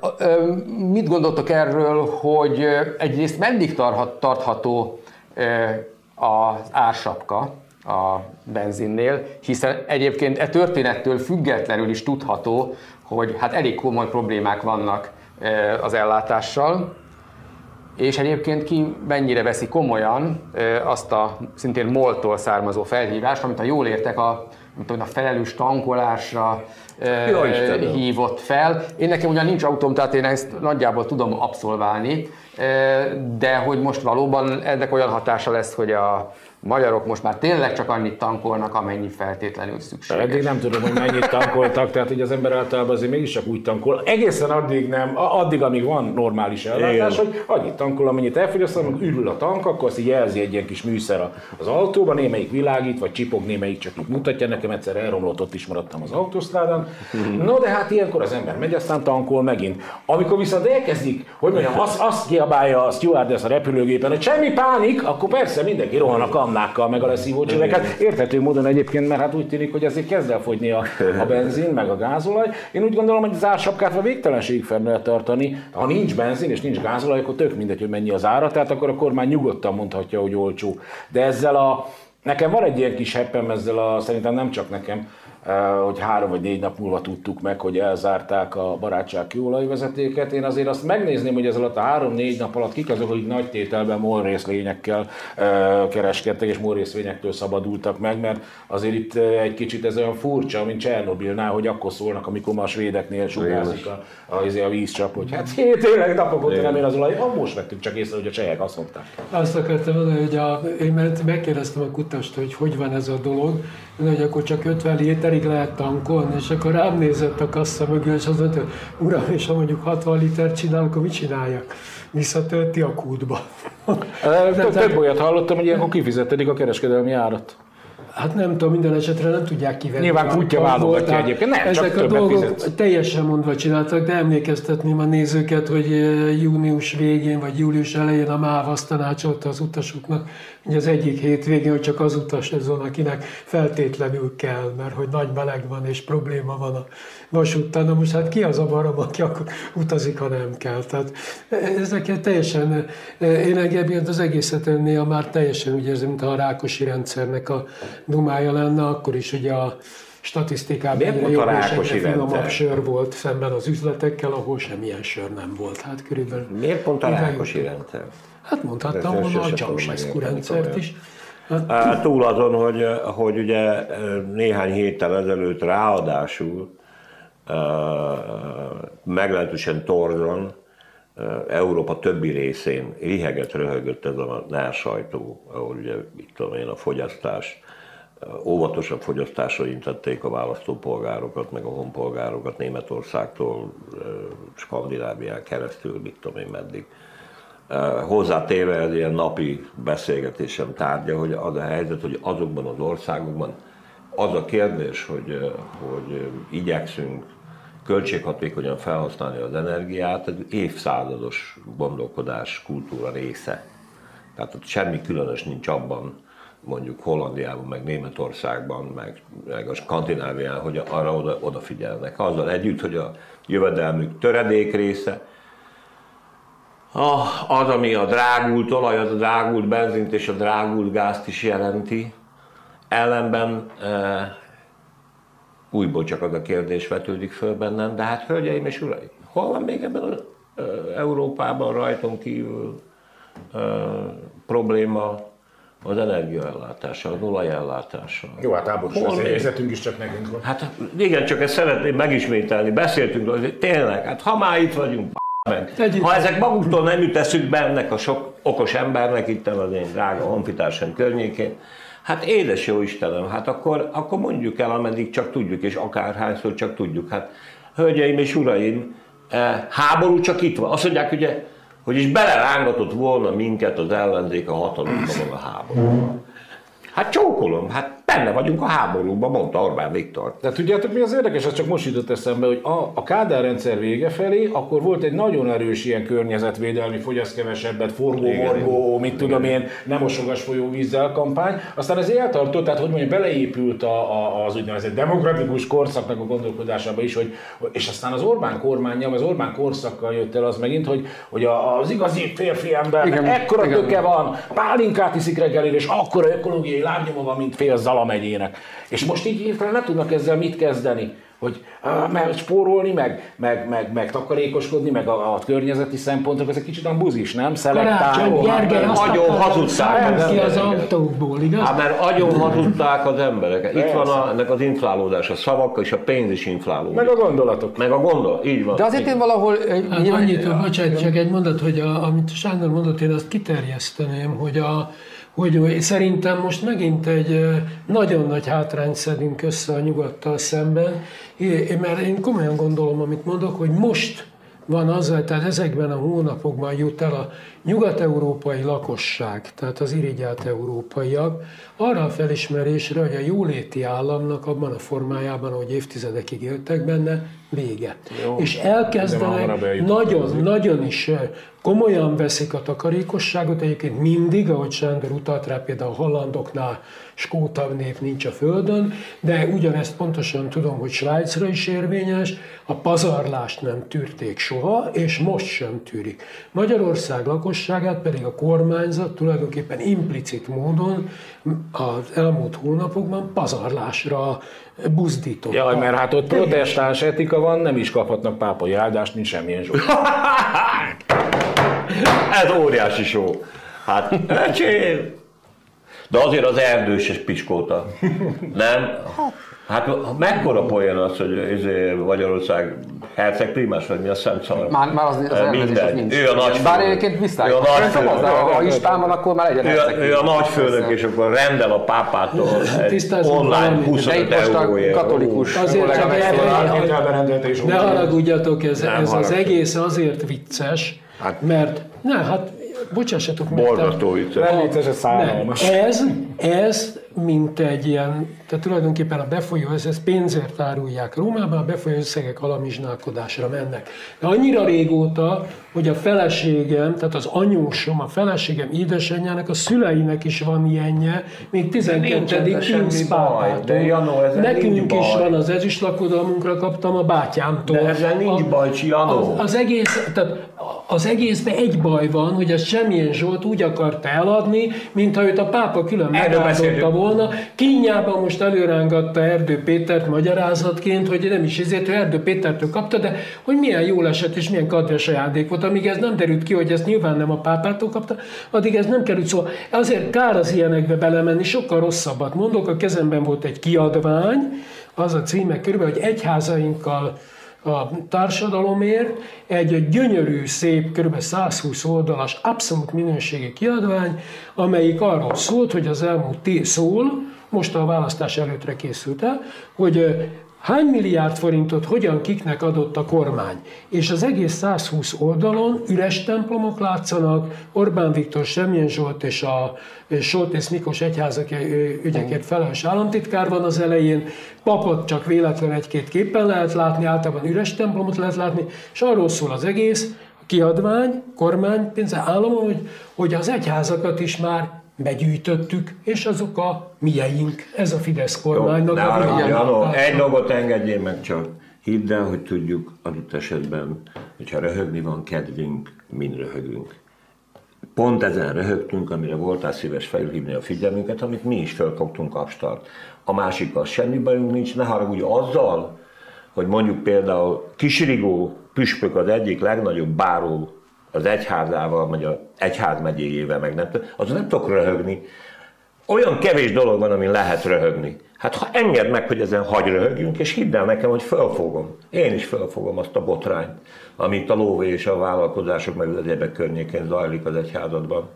mit gondoltok erről, hogy egyrészt meddig tarhat, tartható az ársapka a benzinnél, hiszen egyébként e történettől függetlenül is tudható, hogy hát elég komoly problémák vannak az ellátással, és egyébként ki mennyire veszi komolyan azt a szintén MOL-tól származó felhívást, amit ha jól értek, a, tudom, a felelős tankolásra Jó hívott fel. Én nekem ugyan nincs autóm, tehát én ezt nagyjából tudom abszolválni, de hogy most valóban ennek olyan hatása lesz, hogy a magyarok most már tényleg csak annyit tankolnak, amennyi feltétlenül szükséges. Eddig nem tudom, hogy mennyit tankoltak, tehát hogy az ember általában azért mégis csak úgy tankol. Egészen addig nem, addig, amíg van normális ellátás, Igen. hogy annyit tankol, amennyit elfogyaszt, amikor ürül a tank, akkor azt jelzi egy ilyen kis műszer az autóban, némelyik világít, vagy csipog, némelyik csak így mutatja. Nekem egyszer elromlott, ott is maradtam az autósztrádán. No, de hát ilyenkor az ember megy, aztán tankol megint. Amikor viszont elkezdik, hogy mondjam, azt, azt kiabálja a stewardess a repülőgépen, hogy semmi pánik, akkor persze mindenki rohan a kannákkal, meg a leszívó csöveket. Érthető módon egyébként, mert hát úgy tűnik, hogy azért kezd el fogyni a, a benzin, meg a gázolaj. Én úgy gondolom, hogy az ársapkát a végtelenségig fenn lehet tartani. Ha nincs benzin és nincs gázolaj, akkor tök mindegy, hogy mennyi az ára, tehát akkor a kormány nyugodtan mondhatja, hogy olcsó. De ezzel a Nekem van egy ilyen kis heppem ezzel a, szerintem nem csak nekem, hogy három vagy négy nap múlva tudtuk meg, hogy elzárták a barátság kőolajvezetéket. Én azért azt megnézném, hogy ez alatt a három-négy nap alatt kik azok, akik nagy tételben MOL részvényekkel eh, kereskedtek, és MOL részvényektől szabadultak meg, mert azért itt eh, egy kicsit ez olyan furcsa, mint Csernobilnál, hogy akkor szólnak, amikor ma a svédeknél sugárzik a, a, a, a vízcsap, hogy hát <laughs> hét tényleg napok óta nem ér az olaj. Ah, most vettük csak észre, hogy a csehek azt mondták. Azt akartam mondani, hogy a, én megkérdeztem a kutast, hogy hogy van ez a dolog, hogy akkor csak 50 literig lehet tankolni, és akkor rám nézett a kassa mögül, és azt mondta, uram, és ha mondjuk 60 liter csinál, akkor mit csináljak? Visszatölti a kútba. <laughs> Több, olyat hallottam, hogy ilyenkor kifizetedik a kereskedelmi árat. Hát nem tudom, minden esetre nem tudják kivenni. Nyilván a kutya válogatja egyébként. Nem, csak ezek a többet dolgok fizetsz. teljesen mondva csináltak, de emlékeztetném a nézőket, hogy június végén vagy július elején a MÁV azt tanácsolta az utasoknak, az egyik hétvégén, hogy csak az utas ez van, akinek feltétlenül kell, mert hogy nagy meleg van és probléma van a vasúttal. Na most hát ki az a barom, aki akkor utazik, ha nem kell. Tehát eh, ezeket teljesen, én engem az egészet ennél már teljesen úgy érzem, mint a Rákosi rendszernek a dumája lenne, akkor is ugye a statisztikában Miért egyre jobb és egyre finomabb rendszer? sör volt szemben az üzletekkel, ahol semmilyen sör nem volt. Hát körülbelül... Miért pont a Rákosi rendszer? Hát mondhattam volna a Ceausescu rendszert is. Hát, Túl azon, hogy, hogy ugye néhány héttel ezelőtt ráadásul meglehetősen torzon Európa többi részén riheget röhögött ez a NER sajtó, ahol ugye, mit tudom én, a fogyasztás, óvatosabb fogyasztásra intették a választópolgárokat, meg a honpolgárokat Németországtól, Skandinávián keresztül, mit tudom én meddig. Hozzátéve ez ilyen napi beszélgetésem tárgya, hogy az a helyzet, hogy azokban az országokban az a kérdés, hogy, hogy igyekszünk költséghatékonyan felhasználni az energiát, ez évszázados gondolkodás, kultúra része. Tehát ott semmi különös nincs abban, mondjuk Hollandiában, meg Németországban, meg, meg a Skandinávián, hogy arra oda, odafigyelnek. Azzal együtt, hogy a jövedelmük töredék része, az, ami a drágult olajat, a drágult benzint és a drágult gázt is jelenti, ellenben e, újból csak az a kérdés vetődik föl bennem, de hát hölgyeim és uraim, hol van még ebben az e, Európában rajtunk kívül e, probléma az energiaellátással, az olajellátással. Jó, hát háborús helyzetünk is csak nekünk van. Hát igen, csak ezt szeretném megismételni, beszéltünk hogy tényleg, hát ha már itt vagyunk, meg. Ha ezek maguktól nem jut eszükbe ennek a sok okos embernek itt az én drága honfitársam környékén, hát édes jó Istenem, hát akkor, akkor mondjuk el, ameddig csak tudjuk, és akárhányszor csak tudjuk. Hát hölgyeim és uraim, eh, háború csak itt van. Azt mondják, ugye, hogy is belerángatott volna minket az ellenzék a hatalomban a háború. Hát csókolom, hát benne vagyunk a háborúban, mondta Orbán Viktor. De tudjátok mi az érdekes, ez csak most jutott eszembe, hogy a, a Kádár rendszer vége felé, akkor volt egy nagyon erős ilyen környezetvédelmi, fogyaszt kevesebbet, forgó, morgó, mit tudom én, nem mosogas folyóvízzel kampány. Aztán ez eltartott, tehát hogy mondjam, beleépült a, a, az úgynevezett demokratikus korszaknak a gondolkodásába is, hogy, és aztán az Orbán kormánya, az Orbán korszakkal jött el az megint, hogy, hogy az igazi férfi ember, ekkora igen. töke van, pálinkát iszik reggelére, és akkora ökológiai lábnyoma van, mint fél Zalamegyének. És most így hirtelen nem tudnak ezzel mit kezdeni hogy meg spórolni, meg, meg, meg, meg takarékoskodni, meg a, a környezeti szempontok, ez egy kicsit a buzis, nem? Szelektáló. Nagyon hazudták az ki az autókból, igaz? Hát mert nagyon hazudták az emberek. Itt van a, ennek az inflálódás, a szavak és a pénz is inflálódik. Meg a gondolatok. Meg a gondolat, így van. De azért én valahol... Hát annyit, bocsánat, csak egy mondat, hogy a, amit Sándor mondott, én azt kiterjeszteném, hogy a, hogy szerintem most megint egy nagyon nagy hátrányt szedünk össze a nyugattal szemben, mert én komolyan gondolom, amit mondok, hogy most van az, tehát ezekben a hónapokban jut el a nyugat-európai lakosság, tehát az irigyelt európaiak, arra a felismerésre, hogy a jóléti államnak abban a formájában, ahogy évtizedekig éltek benne, vége. Jó, és elkezdenek nagyon, nagyon is komolyan veszik a takarékosságot, egyébként mindig, ahogy Sándor utalt rá, például a hollandoknál skótabb nép nincs a földön, de ugyanezt pontosan tudom, hogy Svájcra is érvényes, a pazarlást nem tűrték soha, és most sem tűrik. Magyarország lakosságát pedig a kormányzat tulajdonképpen implicit módon az elmúlt hónapokban pazarlásra buzdított. Jaj, mert hát ott protestáns etika van, nem is kaphatnak pápai áldást, mint semmilyen zsó. <laughs> Ez óriási só. Hát, öcsém! De azért az erdős piskóta. Nem? Hát mekkora poén az, hogy izé Magyarország herceg primás, vagy mi a szent szar? Már, már az, az Minden. Nincs. Ő a nagy Bár egyébként viszlák. Ő a nagy főnök. Ha István van, akkor már legyen ő, ő a nagy főnök, és akkor rendel a pápától egy online 25 euróért. katolikus azért csak ne haragudjatok, ez, ez az egész azért vicces, hát, mert ne, hát bocsássatok meg. Borzasztó vicces. Ez, ez, mint egy ilyen, tehát tulajdonképpen a befolyó, ez, ez pénzért árulják. Rómában a befolyó összegek alamizsnálkodásra mennek. De annyira régóta, hogy a feleségem, tehát az anyósom, a feleségem édesanyjának, a szüleinek is van ilyenje, még 12. Pius pápától. Nekünk is van az ezüst lakodalmunkra kaptam a bátyámtól. De ezzel nincs baj, Janó. Az, az, egész, tehát az egészben egy baj van, hogy ez semmilyen Zsolt úgy akarta eladni, mintha őt a pápa külön megáldotta volna. Kínjában most előrángatta Erdő Pétert magyarázatként, hogy nem is ezért, hogy Erdő Pétertől kapta, de hogy milyen jól esett és milyen kedves ajándék volt. Amíg ez nem derült ki, hogy ezt nyilván nem a pápától kapta, addig ez nem került szó. Azért kár az ilyenekbe belemenni, sokkal rosszabbat mondok. A kezemben volt egy kiadvány, az a címe körülbelül, hogy egyházainkkal a társadalomért, egy gyönyörű, szép, kb. 120 oldalas, abszolút minőségi kiadvány, amelyik arról szólt, hogy az elmúlt szól, most a választás előttre készült el, hogy hány milliárd forintot hogyan kiknek adott a kormány. És az egész 120 oldalon üres templomok látszanak, Orbán Viktor, Semjén Zsolt és a Soltész Mikos egyházak ügyekért felelős államtitkár van az elején, papot csak véletlen egy-két képen lehet látni, általában üres templomot lehet látni, és arról szól az egész, kiadvány, kormány, pénze, állam, hogy, hogy az egyházakat is már begyűjtöttük, és azok a mieink. Ez a Fidesz kormánynak Jó, a Janó, egy dolgot engedjél meg csak. Hidd el, hogy tudjuk adott esetben, hogyha röhögni van kedvünk, mind röhögünk. Pont ezen röhögtünk, amire voltál szíves felhívni a figyelmünket, amit mi is felkaptunk abstart. A másik az semmi bajunk nincs, ne haragudj azzal, hogy mondjuk például Kisrigó püspök az egyik legnagyobb báró az egyházával, vagy az egyház megyéjével, meg nem tudom, az nem tudok röhögni. Olyan kevés dolog van, amin lehet röhögni. Hát ha engedd meg, hogy ezen hagy röhögjünk, és hidd el nekem, hogy fölfogom. Én is fölfogom azt a botrányt, amit a lóvé és a vállalkozások meg az egyebek környékén zajlik az egyházadban.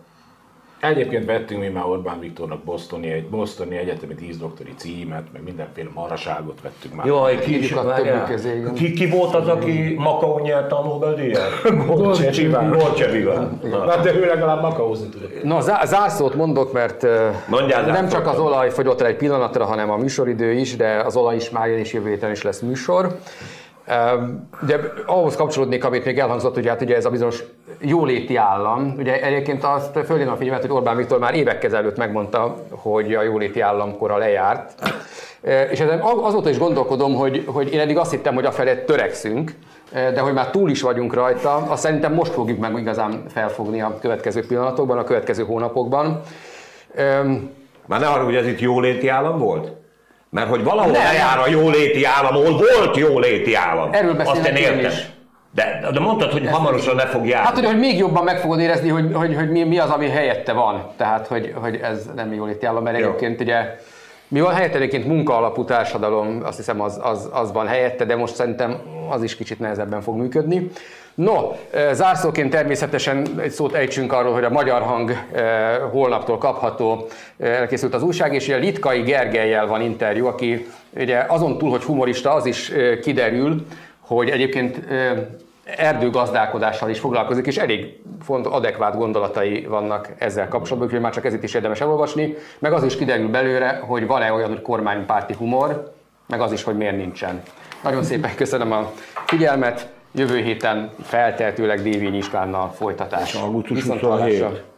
Egyébként vettünk mi már Orbán Viktornak Bostoni, egy Bostoni egyetemi díszdoktori címet, meg mindenféle maraságot vettünk már. Jaj, ki, is, ki, ki volt az, aki Makau nyerte a Nobel-díjat? Golcseviván. Golcseviván. Hát de ő legalább makaózni tudott. Na, zá- zárszót mondok, mert Mondjál nem csak az olaj fogyott el egy pillanatra, hanem a műsoridő is, de az olaj is már jön, és jövő héten is lesz műsor. De ahhoz kapcsolódnék, amit még elhangzott, hogy hát ugye ez a bizonyos jóléti állam. Ugye egyébként azt fölhívom a figyelmet, hogy Orbán Viktor már évekkel ezelőtt megmondta, hogy a jóléti államkora lejárt. E, És ezen azóta is gondolkodom, hogy, hogy én eddig azt hittem, hogy afelé törekszünk, de hogy már túl is vagyunk rajta, azt szerintem most fogjuk meg igazán felfogni a következő pillanatokban, a következő hónapokban. Már ne hogy ez itt jóléti állam volt? Mert hogy valahol Nem. lejár a jóléti állam, ahol volt jóléti állam. Erről beszélek Azt én értem. is. De, de mondtad, hogy hamarosan le fog járni. Hát, hogy, hogy még jobban meg fogod érezni, hogy, hogy, hogy mi, mi az, ami helyette van. Tehát, hogy, hogy ez nem jól itt állam, mert Jó. egyébként ugye mi van helyette egyébként munkaalapú társadalom, azt hiszem az, az, az van helyette, de most szerintem az is kicsit nehezebben fog működni. No, eh, zárszóként természetesen egy szót ejtsünk arról, hogy a Magyar Hang eh, holnaptól kapható, eh, elkészült az újság, és ugye Litkai Gergelyel van interjú, aki ugye azon túl, hogy humorista, az is kiderül, hogy egyébként erdőgazdálkodással is foglalkozik, és elég font, adekvát gondolatai vannak ezzel kapcsolatban, úgyhogy már csak ezért is érdemes elolvasni. Meg az is kiderül belőle, hogy van-e olyan, hogy kormánypárti humor, meg az is, hogy miért nincsen. Nagyon szépen köszönöm a figyelmet, jövő héten feltehetőleg Dévény Istvánnal folytatás. Augusztus Viszontlátásra. 27.